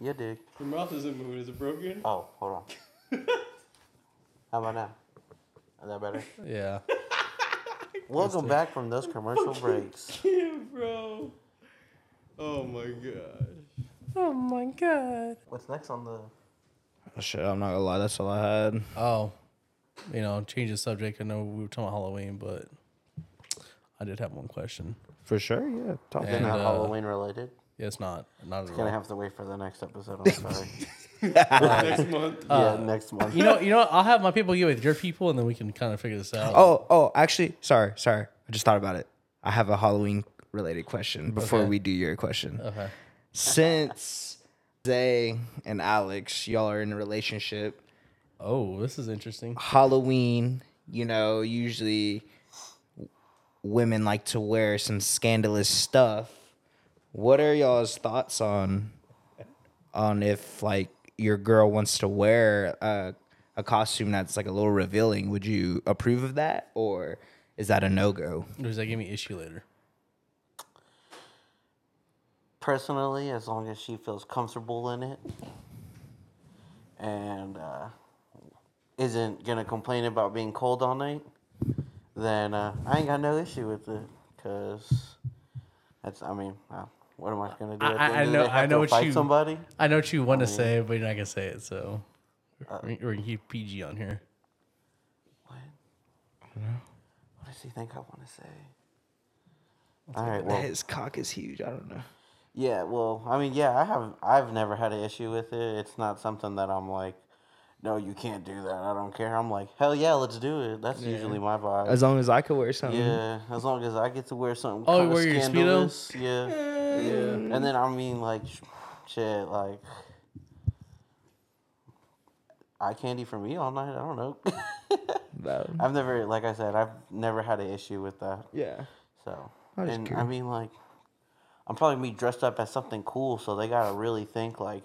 You dig? Your mouth isn't moving. Is it broken? Oh, hold on. How about now? Is that better? yeah. Welcome back from those commercial breaks. Yeah, bro. Oh my god. Oh my god. What's next on the? Oh, shit, I'm not gonna lie, that's all I had. Oh, you know, change the subject. I know we were talking about Halloween, but I did have one question. For sure, yeah. Talking And, Not uh, Halloween related. Yeah, it's not. Not at Gonna all. have to wait for the next episode. I'm sorry. Next month. yeah, next month. You know, you know. what? I'll have my people get with your people, and then we can kind of figure this out. Oh, oh, actually, sorry, sorry. I just thought about it. I have a Halloween related question before Okay. we do your question. Okay. Since Zay and Alex, y'all are in a relationship, Oh, this is interesting. Halloween, you know, usually women like to wear some scandalous stuff. What are y'all's thoughts on on if like your girl wants to wear a, a costume that's like a little revealing? Would you approve of that or is that a no go? Does that give me issue later? Personally, as long as she feels comfortable in it and uh, isn't gonna complain about being cold all night, then uh, I ain't got no issue with it. Cause that's, I mean, uh, what am I gonna do? I- I- know- I know to what you- somebody. I know what you want to say, but you're not gonna say it, so we're, we're gonna keep PG on here. What? I don't know. What does he think I want to say? All right. Well, His cock is huge. I don't know. Yeah, well, I mean, yeah, I have. I've never had an issue with it. It's not something that I'm like, no, you can't do that. I don't care. I'm like, hell yeah, let's do it. That's usually my vibe. As long as I could wear something. yeah, as long as I get to wear something. Oh, wear your Speedo? scandalous, Yeah, yeah. And then I mean, like, shit, like, eye candy for me all night. I don't know. That- I've never, like I said, I've never had an issue with that. yeah. So, I and I mean, like, I'm probably gonna be dressed up as something cool, so they gotta really think like,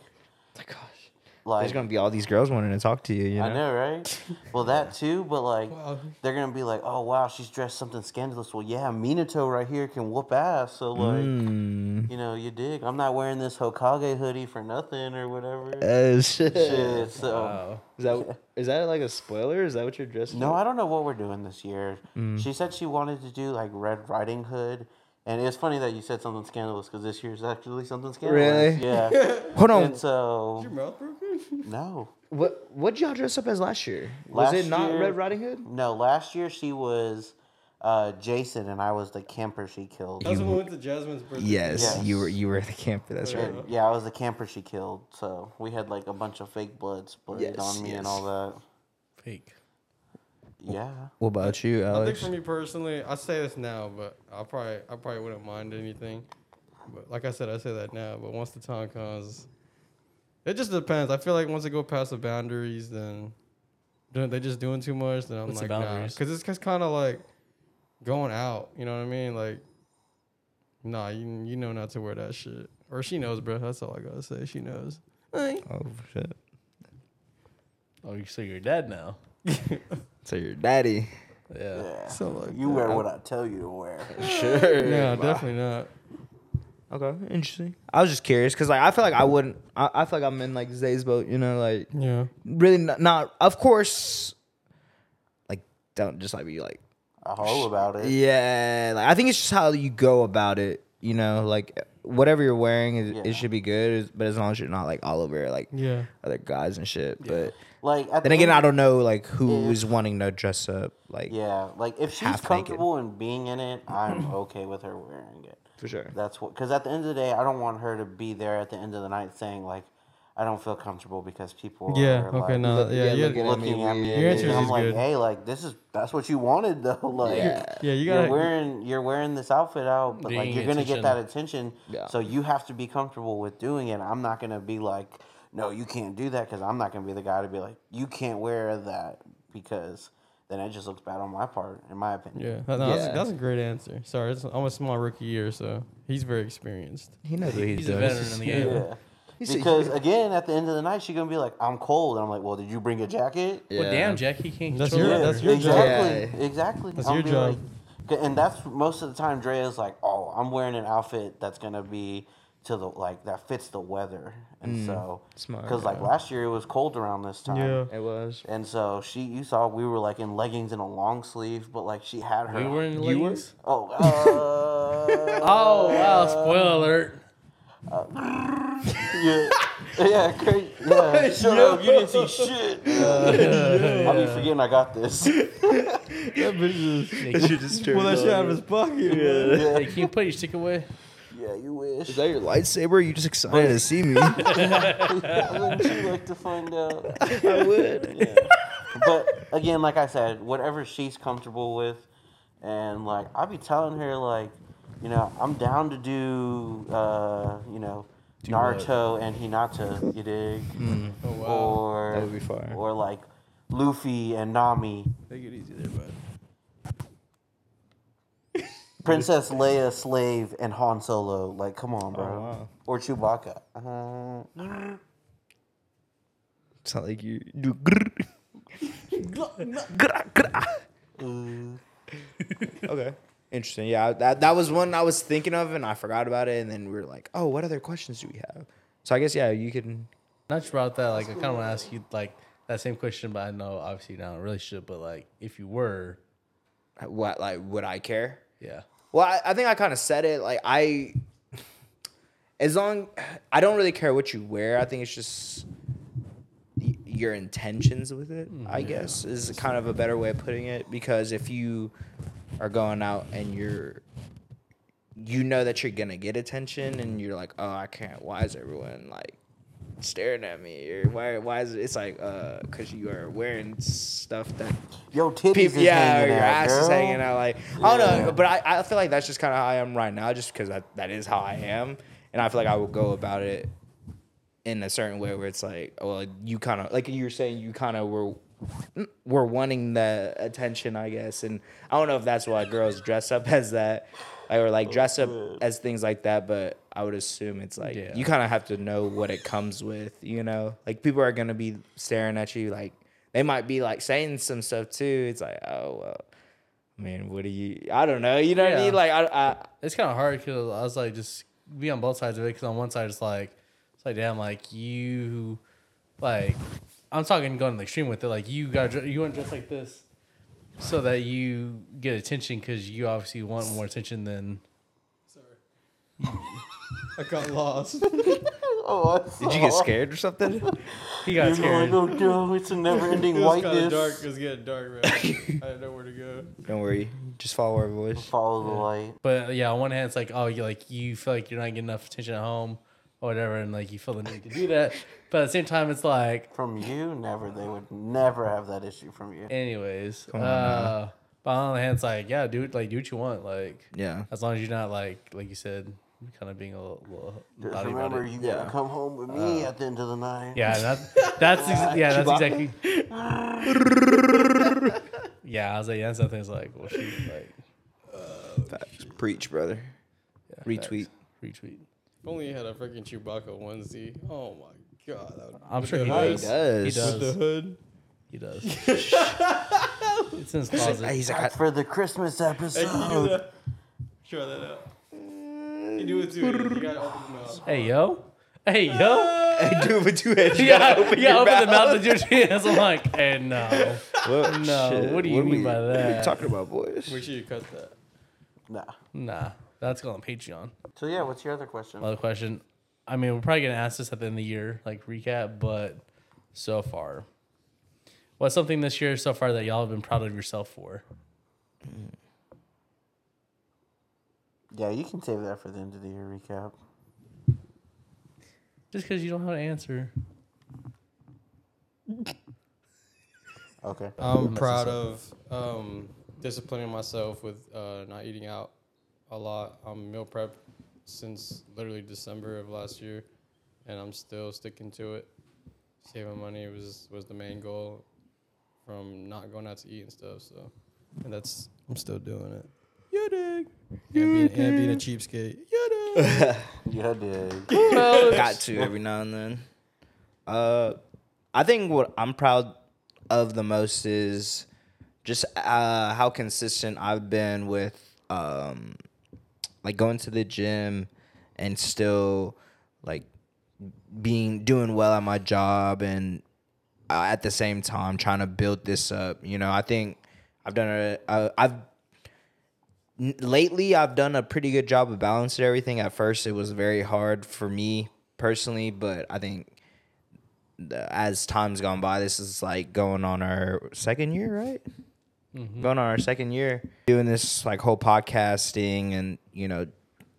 Gosh. Like There's gonna be all these girls wanting to talk to you. You know. I know, right? well, that too, but like, Wow. they're gonna be like, oh wow, she's dressed something scandalous. Well, yeah, Minato right here can whoop ass. So like, Mm. you know, you dig. I'm not wearing this Hokage hoodie for nothing or whatever. Oh shit. Shit. So. Wow. Is that is that like a spoiler? Is that what you're dressed? No, up? I don't know what we're doing this year. Mm. She said she wanted to do like Red Riding Hood, and it's funny that you said something scandalous because this year's actually something scandalous. Really? Yeah. Hold on. and so Your mouth broken? no, What what y'all dress up as last year? Was Last it not year- Red Riding Hood? no. Last year she was uh, Jason, and I was the camper she killed. That's when we went to Jasmine's birthday. Yes, Yes. you were you were the camper. That's right. And, yeah, I was the camper she killed. So we had like a bunch of fake blood sprayed Yes, on me and all that. Fake. Yeah. What about you, I think Alex? for me personally, I say this now, but I probably I probably wouldn't mind anything. But like I said, I say that now. But once the time comes, it just depends. I feel like once they go past the boundaries, then then they just doing too much. Then I'm What's the like, nah, because it's just kind of like going out. You know what I mean? Like, nah, you you know not to wear that shit. Or she knows, bro. That's all I gotta say. She knows. Oh shit! Oh, you so you're dead now. So your daddy? Yeah. Yeah. So like, You wear what I tell you to wear. Sure. no, definitely not. Okay, interesting. I was just curious because like I feel like I wouldn't. I, I feel like I'm in like Zay's boat. You know, like Yeah. really not, not. Of course, like don't just like be like a hoe about it. yeah. Like I think it's just how you go about it. You know, like whatever you're wearing, it, Yeah. it should be good. But as long as you're not like all over like Yeah. other guys and shit. But Like at then the again, end- I don't know like who If- is wanting to dress up like Yeah, like if she's half naked. comfortable in being in it, I'm okay with her wearing it. For sure. That's what, because at the end of the day, I don't want her to be there at the end of the night saying like, I don't feel comfortable because people Yeah. are Okay. like, No. look- Yeah. yeah, you looking gotta- at me looking at me. weird. Your and answers I'm is like, good. hey, like this is that's what you wanted though. Like, Yeah. Yeah. You you're wearing you're wearing this outfit out, but like you're gonna get that attention. Yeah. So you have to be comfortable with doing it. I'm not gonna be like, no, you can't do that because I'm not gonna be the guy to be like, you can't wear that because then it just looks bad on my part, in my opinion. Yeah. No, That's, Yeah. that's a great answer. Sorry, it's almost my rookie year, so he's very experienced. He knows what he's, He's a veteran in the game. Yeah. He's Because again, at the end of the night, she's gonna be like, "I'm cold," and I'm like, "Well, did you bring a jacket?" Yeah. Well, damn, Jack, he can't. That's control your- the that's your job. exactly, Yeah. exactly. That's I'll your job. like- and that's most of the time. Drea's like, "Oh, I'm wearing an outfit that's gonna be to the like that fits the weather," and so smart, because like last year it was cold around this time. Yeah. It was. And so she, you saw, we were like in leggings and a long sleeve, but like she had her. We were in You were? leggings. Oh, uh, Oh wow! Spoiler alert. yeah, yeah, crazy. Yeah, shut up, you didn't see shit. I'll be forgetting I got this. That bitch is. Pull Pull that shit out of his pocket. man. Hey, can you put your stick away? Yeah, you wish. Is that your lightsaber? Are You just excited to see me? Wouldn't you like to find out? I would. Yeah. But again, like I said, whatever she's comfortable with, and like I'll be telling her like, you know, I'm down to do, uh, you know, Naruto and Hinata, you dig, Oh wow. or That would be fire. or like Luffy and Nami, Take it easy there, bud. Princess Leia slave and Han Solo. Like, come on, bro. Oh, wow. Or Chewbacca. Uh, It's not like you do. grrr. okay. Interesting. Yeah, that that was one I was thinking of, and I forgot about it. And then we were like, "Oh, what other questions do we have?" So I guess yeah, you can. Not just about that. Like, I kind of want to ask you like that same question, but I know obviously you're not in a relationship. But like, if you were, What like would I care? Yeah, Well, I, I think I kind of said it. Like I, as long I don't really care what you wear. I think it's just y- your intentions with it. Mm-hmm. I guess is kind of a better way of putting it. Because if you are going out and you're, you know that you're gonna get attention, and you're like, oh, I can't. Why is everyone like? Staring at me. Or why why is it it's like uh because you are wearing stuff that yo, titties people, is yeah, or your out, ass is hanging out. Like I don't know, but I, I feel like that's just kind of how I am right now, just because that, that is how I am, and I feel like I will go about it in a certain way where it's like, well, you kind of like you were saying, you kind of were were wanting the attention, I guess, and I don't know if that's why girls dress up as that. Or like dress up oh. as things like that, but I would assume it's like Yeah. you kind of have to know what it comes with, you know. Like people are gonna be staring at you, like they might be like saying some stuff too. It's like, oh well, I mean, what do you? I don't know. You know what I mean? Like I, I it's kind of hard because I was like, just be on both sides of it. Because on one side, it's like, it's like, damn, like you, like, I'm talking going to the extreme with it. Like you got you want to dress like this, so that you get attention because you obviously want more attention than. Sorry. I got lost. Oh, I did you get scared or something? He got You're scared. going, oh no, it's a never-ending it was kind whiteness. of dark. It was getting dark, man. I didn't know where to go. don't worry, just follow our voice. Follow the light. But yeah, on one hand, it's like, oh, you like you feel like you're not getting enough attention at home or whatever, and like you feel the need to do that. But at the same time, it's like, From you, never. They would never have that issue from you. anyways. on uh, but on the other hand, it's like, yeah, do it, like do what you want, like. Yeah. As long as you're not like like you said, kind of being a little, little Just naughty about remember, it. you Yeah. gotta come home with me at the end of the night. Yeah, that, that's ex- yeah, that's Chewbacca? exactly. yeah, I was like, yeah, something is like, well, shoot, like Facts. Preach, brother. yeah, Retweet. facts. retweet. If only you had a freaking Chewbacca onesie. Oh my god. that would- I'm sure he hood- does. does. He With the does. hood. He does. it's in his closet. He's like, That's for the Christmas Hey, can you do episode. that? Try that out. You do it too. You gotta open your mouth. hey yo, Hey yo. Hey, do it with two hands. You Yeah, gotta open yeah, your open mouth. the mouth with your hands. I'm like, and no. Well, No, what do you are mean we- by What are you talking about, boys? Make sure you cut that. Nah. Nah, that's going on Patreon. So yeah, what's your other question? Another question. I mean, we're probably gonna ask this at the end of the year, like recap, but so far, what's something this year so far that y'all have been proud of yourself for? Yeah, you can save that for the end of the year recap. Just because you don't have an answer. Okay. I'm proud of um, disciplining myself with uh, not eating out a lot. I'm meal prep since literally December of last year, and I'm still sticking to it. Saving money was was the main goal from not going out to eat and stuff. So, and that's I'm still doing it. You dig? And being, and being a cheapskate. Yeah, dig. Yeah, dude. Got to every now and then. Uh, I think what I'm proud of the most is just uh, how consistent I've been with um, like going to the gym and still like being doing well at my job and uh, at the same time trying to build this up. You know, I think I've done a uh, I've n- lately I've done a pretty good job of balancing everything. At first, it was very hard for me personally, but I think the, as time's gone by, this is like going on our second year, right? Mm-hmm. Going on our second year doing this like whole podcasting and you know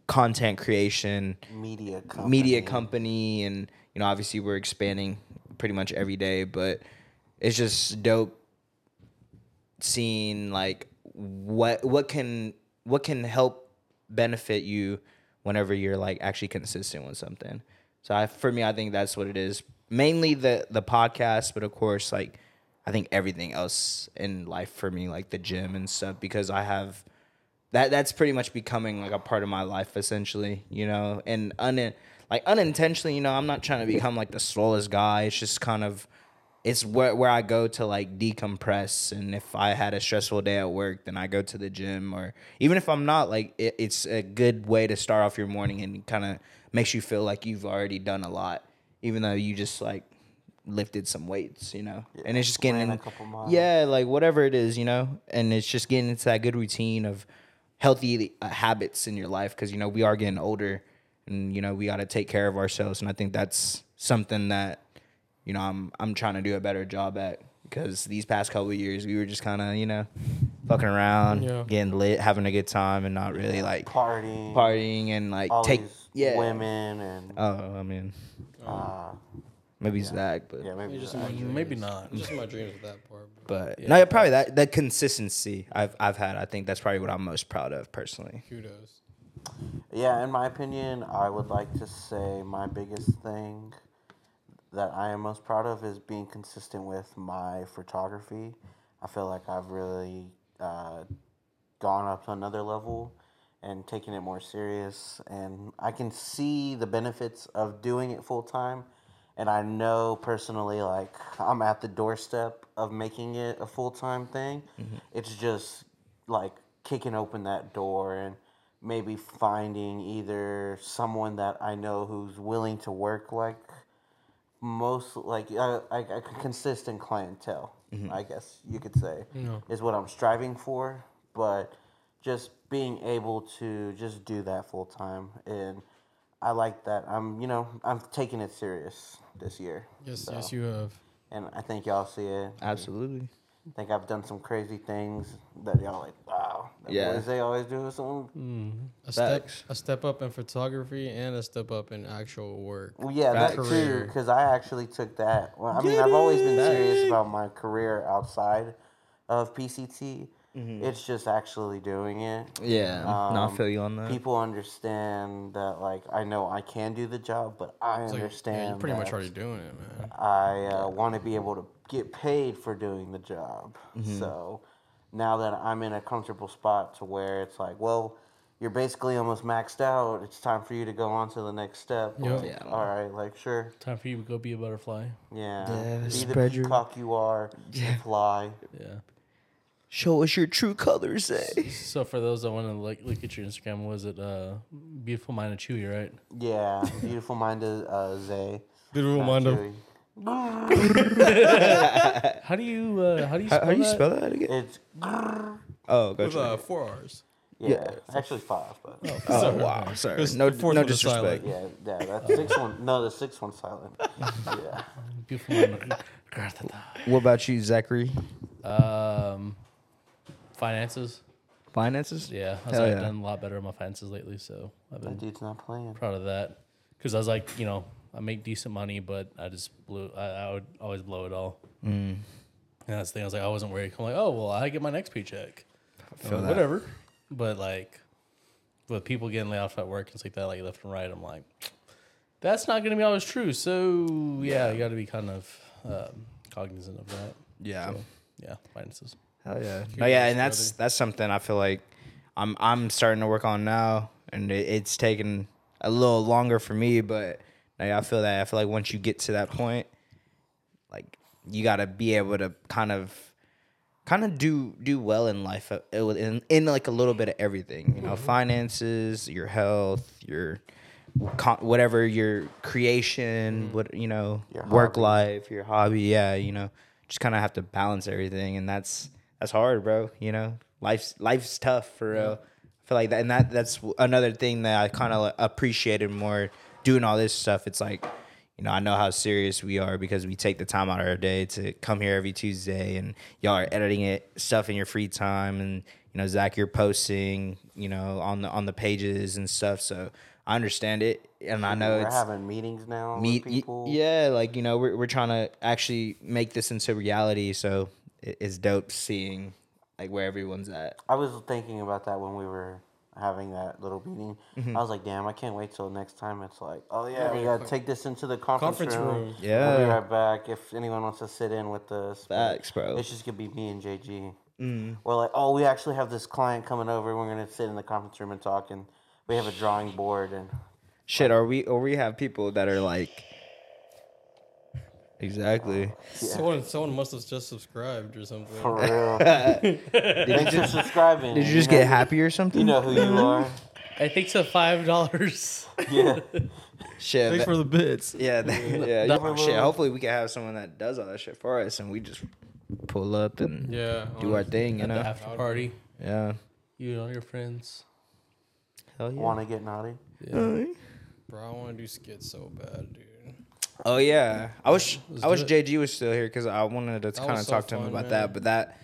content creation Media company. media company and you know obviously we're expanding pretty much every day but it's just dope seeing like what what can what can help benefit you whenever you're like actually consistent with something. So I, for me i think that's what it is. Mainly the the podcast but of course like i think everything else in life for me like the gym and stuff because i have that that's pretty much becoming like a part of my life essentially you know? And un like unintentionally you know i'm not trying to become like the slowest guy. It's just kind of it's where, where i go to like decompress. And if i had a stressful day at work then i go to the gym. Or even if i'm not like it, it's a good way to start off your morning and kind of makes you feel like you've already done a lot even though you just like lifted some weights you know? And it's just getting ran a couple miles. yeah like whatever it is you know? And it's just getting into that good routine of healthy uh, habits in your life because you know we are getting older and you know we got to take care of ourselves. And i think that's something that you know i'm i'm trying to do a better job at because these past couple of years we were just kind of you know fucking around Yeah. getting lit having a good time and not really like partying, partying and like all take these yeah. women and oh i mean uh, maybe Zach, but yeah, maybe It's just my. Maybe not. Just my dreams with that part. But but no probably that that consistency i've i've had i think that's probably what i'm most proud of personally kudos. Yeah, in my opinion, I would like to say my biggest thing that I am most proud of is being consistent with my photography. I feel like I've really uh, gone up to another level and taken it more serious, and I can see the benefits of doing it full time. And I know personally, like, I'm at the doorstep of making it a full time thing. It's just like kicking open that door and maybe finding either someone that I know who's willing to work like most like uh, like a consistent clientele. I guess you could say is what I'm striving for, but just being able to just do that full time and I like that. I'm you know I'm taking it serious this year. Yes, So, yes, you have. and I think y'all see it. absolutely I think I've done some crazy things that y'all like. Wow, the Yeah. boys they always do something. Mm-hmm. A step, a step up in photography and a step up in actual work. Well, yeah, that Facts. too. Because I actually took that. Well, I mean, I've always been serious about my career outside of PCT. It's just actually doing it. yeah no, i Um, feel you on that People understand that, like, I know I can do the job, but I It's like, understand. yeah, you're pretty much already doing it, man. I uh, want to be able to get paid for doing the job. Mm-hmm. So now that I'm in a comfortable spot to where it's like, well, you're basically almost maxed out. It's time for you to go on to the next step. Yep. Like, Yeah. All right, like sure. Time for you to go be a butterfly. Yeah. Yeah, be the spread your- peacock you are. and Fly. Yeah. Show us your true colors, eh? So for those that want to look, look at your Instagram, was it uh, beautiful mind of Chewy, right? Yeah, beautiful mind of uh, Zay. Beautiful mind of- How do you uh, how do you How, spell how do you that? spell that again? It's Oh, With gotcha. uh, four R's. yeah, actually five, but oh, wow. Sorry. Because No, no one silent. disrespect. yeah, yeah, that sixth one. No, the sixth one's silent. Yeah, Beautiful mind of What about you, Zachary? um, finances. Finances? Yeah, I was Hell like, yeah. done a lot better on my finances lately, so I've that been dude's not playing. proud of that. Because I was like, you know, I make decent money, but I just blew. I, I would always blow it all. Mm. And that's the thing. I was like, I wasn't worried. I'm like, oh well, I get my next paycheck. feel that. Whatever. But like, with people getting laid off at work and stuff like that, like left and right, I'm like, that's not gonna be always true. So yeah, you got to be kind of um, cognizant of that. Yeah. So, yeah, finances. Hell yeah. No, yeah, and that's that's something I feel like I'm I'm starting to work on now, and it, it's taken a little longer for me, but like, I feel that I feel like once you get to that point, like you got to be able to kind of kind of do do well in life uh, in, in like a little bit of everything, you know, finances, your health, your whatever your creation, what you know, Your work life, your hobby, yeah, you know, just kind of have to balance everything, and that's that's hard, bro. You know, life's life's tough for real. I feel like that, and that that's another thing that I kind of appreciated more doing all this stuff. It's like, you know, I know how serious we are because we take the time out of our day to come here every Tuesday, and y'all are editing it stuff in your free time, and you know, Zach, you're posting, you know, on the on the pages and stuff. So I understand it, and I know We're it's having meetings now meet with people. yeah like you know we're, we're trying to actually make this into reality so it's dope seeing like where everyone's at I was thinking about that when we were having that little meeting. Mm-hmm. I was like, damn, I can't wait till next time. It's like, oh yeah, we gotta take this into the conference, Conference room. room. We'll be right back. If anyone wants to sit in with us, Facts, bro. It's just gonna be me and JG. Mm. We're like, oh, we actually have this client coming over. We're gonna sit in the conference room and talk, and we have a drawing board and. shit are we or we have people that are like exactly Someone, someone must have just subscribed or something. For real. did Thanks for subscribing. did you You just get happy or something You know who you are. I think so. Five dollars. Yeah. shit Thanks that- for the bits. yeah that- yeah that- oh, shit hopefully we can have someone that does all that shit for us and we just pull up and Yeah. do our thing you At the know after party, yeah you and all your friends. hell yeah Want to get naughty? Yeah. Bro, I want to do skits so bad, dude. Oh yeah, I wish I wish it. JG was still here because I wanted to kind of so talk to him fun, about man. that. But that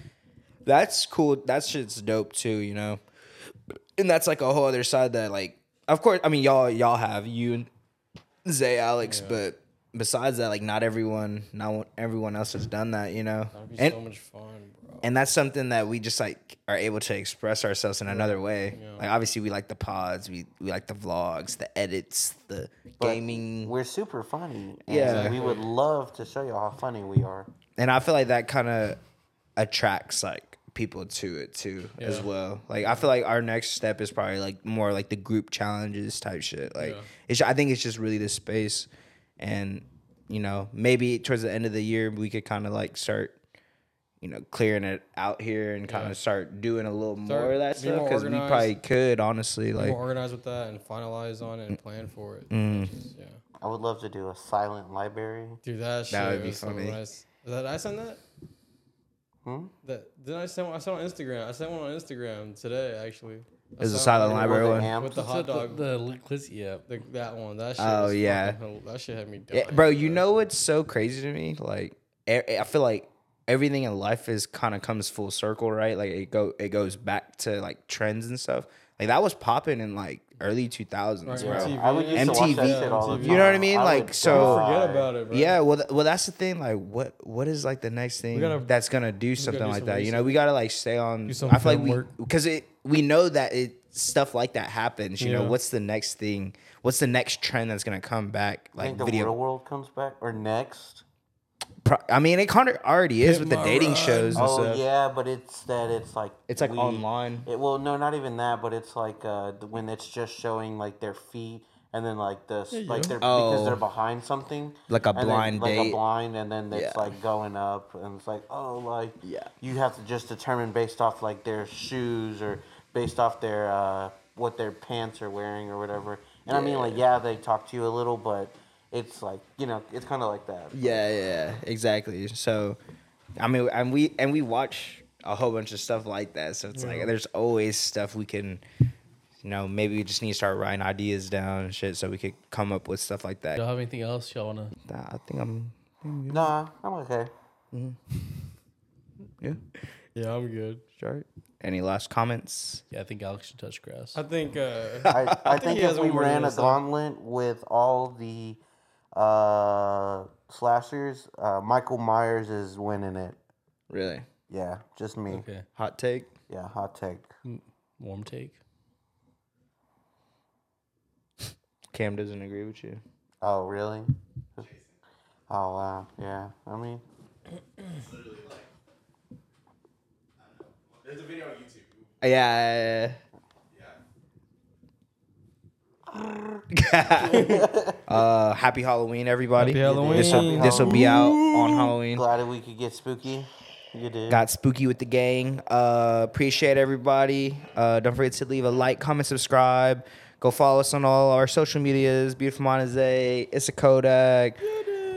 that's cool. That shit's dope too, you know. And that's like a whole other side that like, of course, I mean y'all y'all have you and Zay Alex, but besides that, like not everyone, not everyone else has done that, you know. That'd be And so much fun, bro. and that's something that we just like are able to express ourselves in another way. Yeah. Like obviously we like the pods, we we like the vlogs, the edits, the But gaming. We're super funny. and Yeah. We would love to show you how funny we are. and I feel like that kind of attracts like people to it too as well. Like I feel like our next step is probably like more like the group challenges type shit. Like Yeah. it's I think it's just really the space, and you know maybe towards the end of the year we could kind of like start. You know, clearing it out here and kind Yeah. of start doing a little Start more of that be stuff because we probably could honestly Like, like more with that and finalize on it and plan for it. Mm. Just, yeah. I would love to do a silent library. Dude, that shit That would be was so funny. nice. Is that I send that? Hmm? That did I send? one- I sent on Instagram. I sent one on Instagram today, actually. I It's a silent library one. the with the hot dog. The, the liquids, yeah. The, that one. That shit. Oh, was yeah. fucking that shit had me dying. Yeah, bro, you know what's so crazy to me? Like, I feel like everything in life is kind of comes full circle, right? Like it go it goes back to like trends and stuff. Like that was popping in like early two thousands, Right, bro. MTV. I would used to watch that MTV. shit all the time. You know what I mean? Like, so- forget about it, bro. Yeah, well, th- well, that's the thing. Like, what what is like the next thing gotta- that's gonna do something do like some that? You know, we gotta like stay on. Do some I feel like we work. because it we know that it stuff like that happens. You know, what's the next thing? What's the next trend that's gonna come back? Like think the video. real world comes back or next. Pro- I mean, it kind of already is Hit with the dating ride. shows and Oh stuff. yeah, but it's that it's like It's like we- online. It, well, no, not even that, but it's like uh, when it's just showing like their feet and then like this, you like they're Oh. because they're behind something, Like a and then, blind like date. a blind, and then it's Yeah. like going up, and it's like oh, like Yeah. you have to just determine based off like their shoes or based off their uh, what their pants are wearing or whatever. And I mean, like yeah, they talk to you a little, but it's like you know, it's kind of like that. Yeah, yeah, exactly. So, I mean, and we and we watch a whole bunch of stuff like that. So it's like there's always stuff we can, you know, maybe we just need to start writing ideas down and shit, so we could come up with stuff like that. Y'all have anything else y'all wanna? Nah, I think I'm. Nah, I'm okay. Yeah. Yeah, I'm good. Start. Any last comments? Yeah, I think Alex should touch grass. I think. Uh, I, I think think if we ran a say. gauntlet with all the uh, slashers, uh, Michael Myers is winning it. Really? Yeah, just me. Okay, Hot take? Yeah, hot take. warm take. Cam doesn't agree with you. Oh, really? Oh, wow. Yeah, I mean, There's a video on YouTube. Yeah. uh, happy Halloween, everybody. Happy Halloween. This will this will be out on Halloween. glad that we could get spooky. You did. Got spooky with the gang. Uh, appreciate everybody. Uh, don't forget to leave a like, comment, subscribe. Go follow us on all our social medias. Beautiful Monaze, It's a Kodak,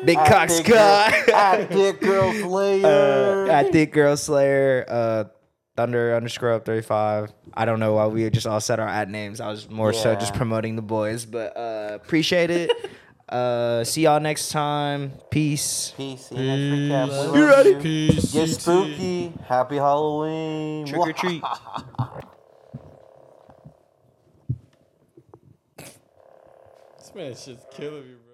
Big At Cock Thick Scott, Girl- At Thick Girl Slayer. uh, at Thick Girl Slayer, uh, Thunder underscore up 35. I don't know why we just all said our ad names. I was more so just promoting the boys, but uh, appreciate it. uh, see y'all next time. Peace. Peace. See you recap. You ready? Peace. Get spooky. Happy Halloween. Trick or treat. This man shit's killing me, bro.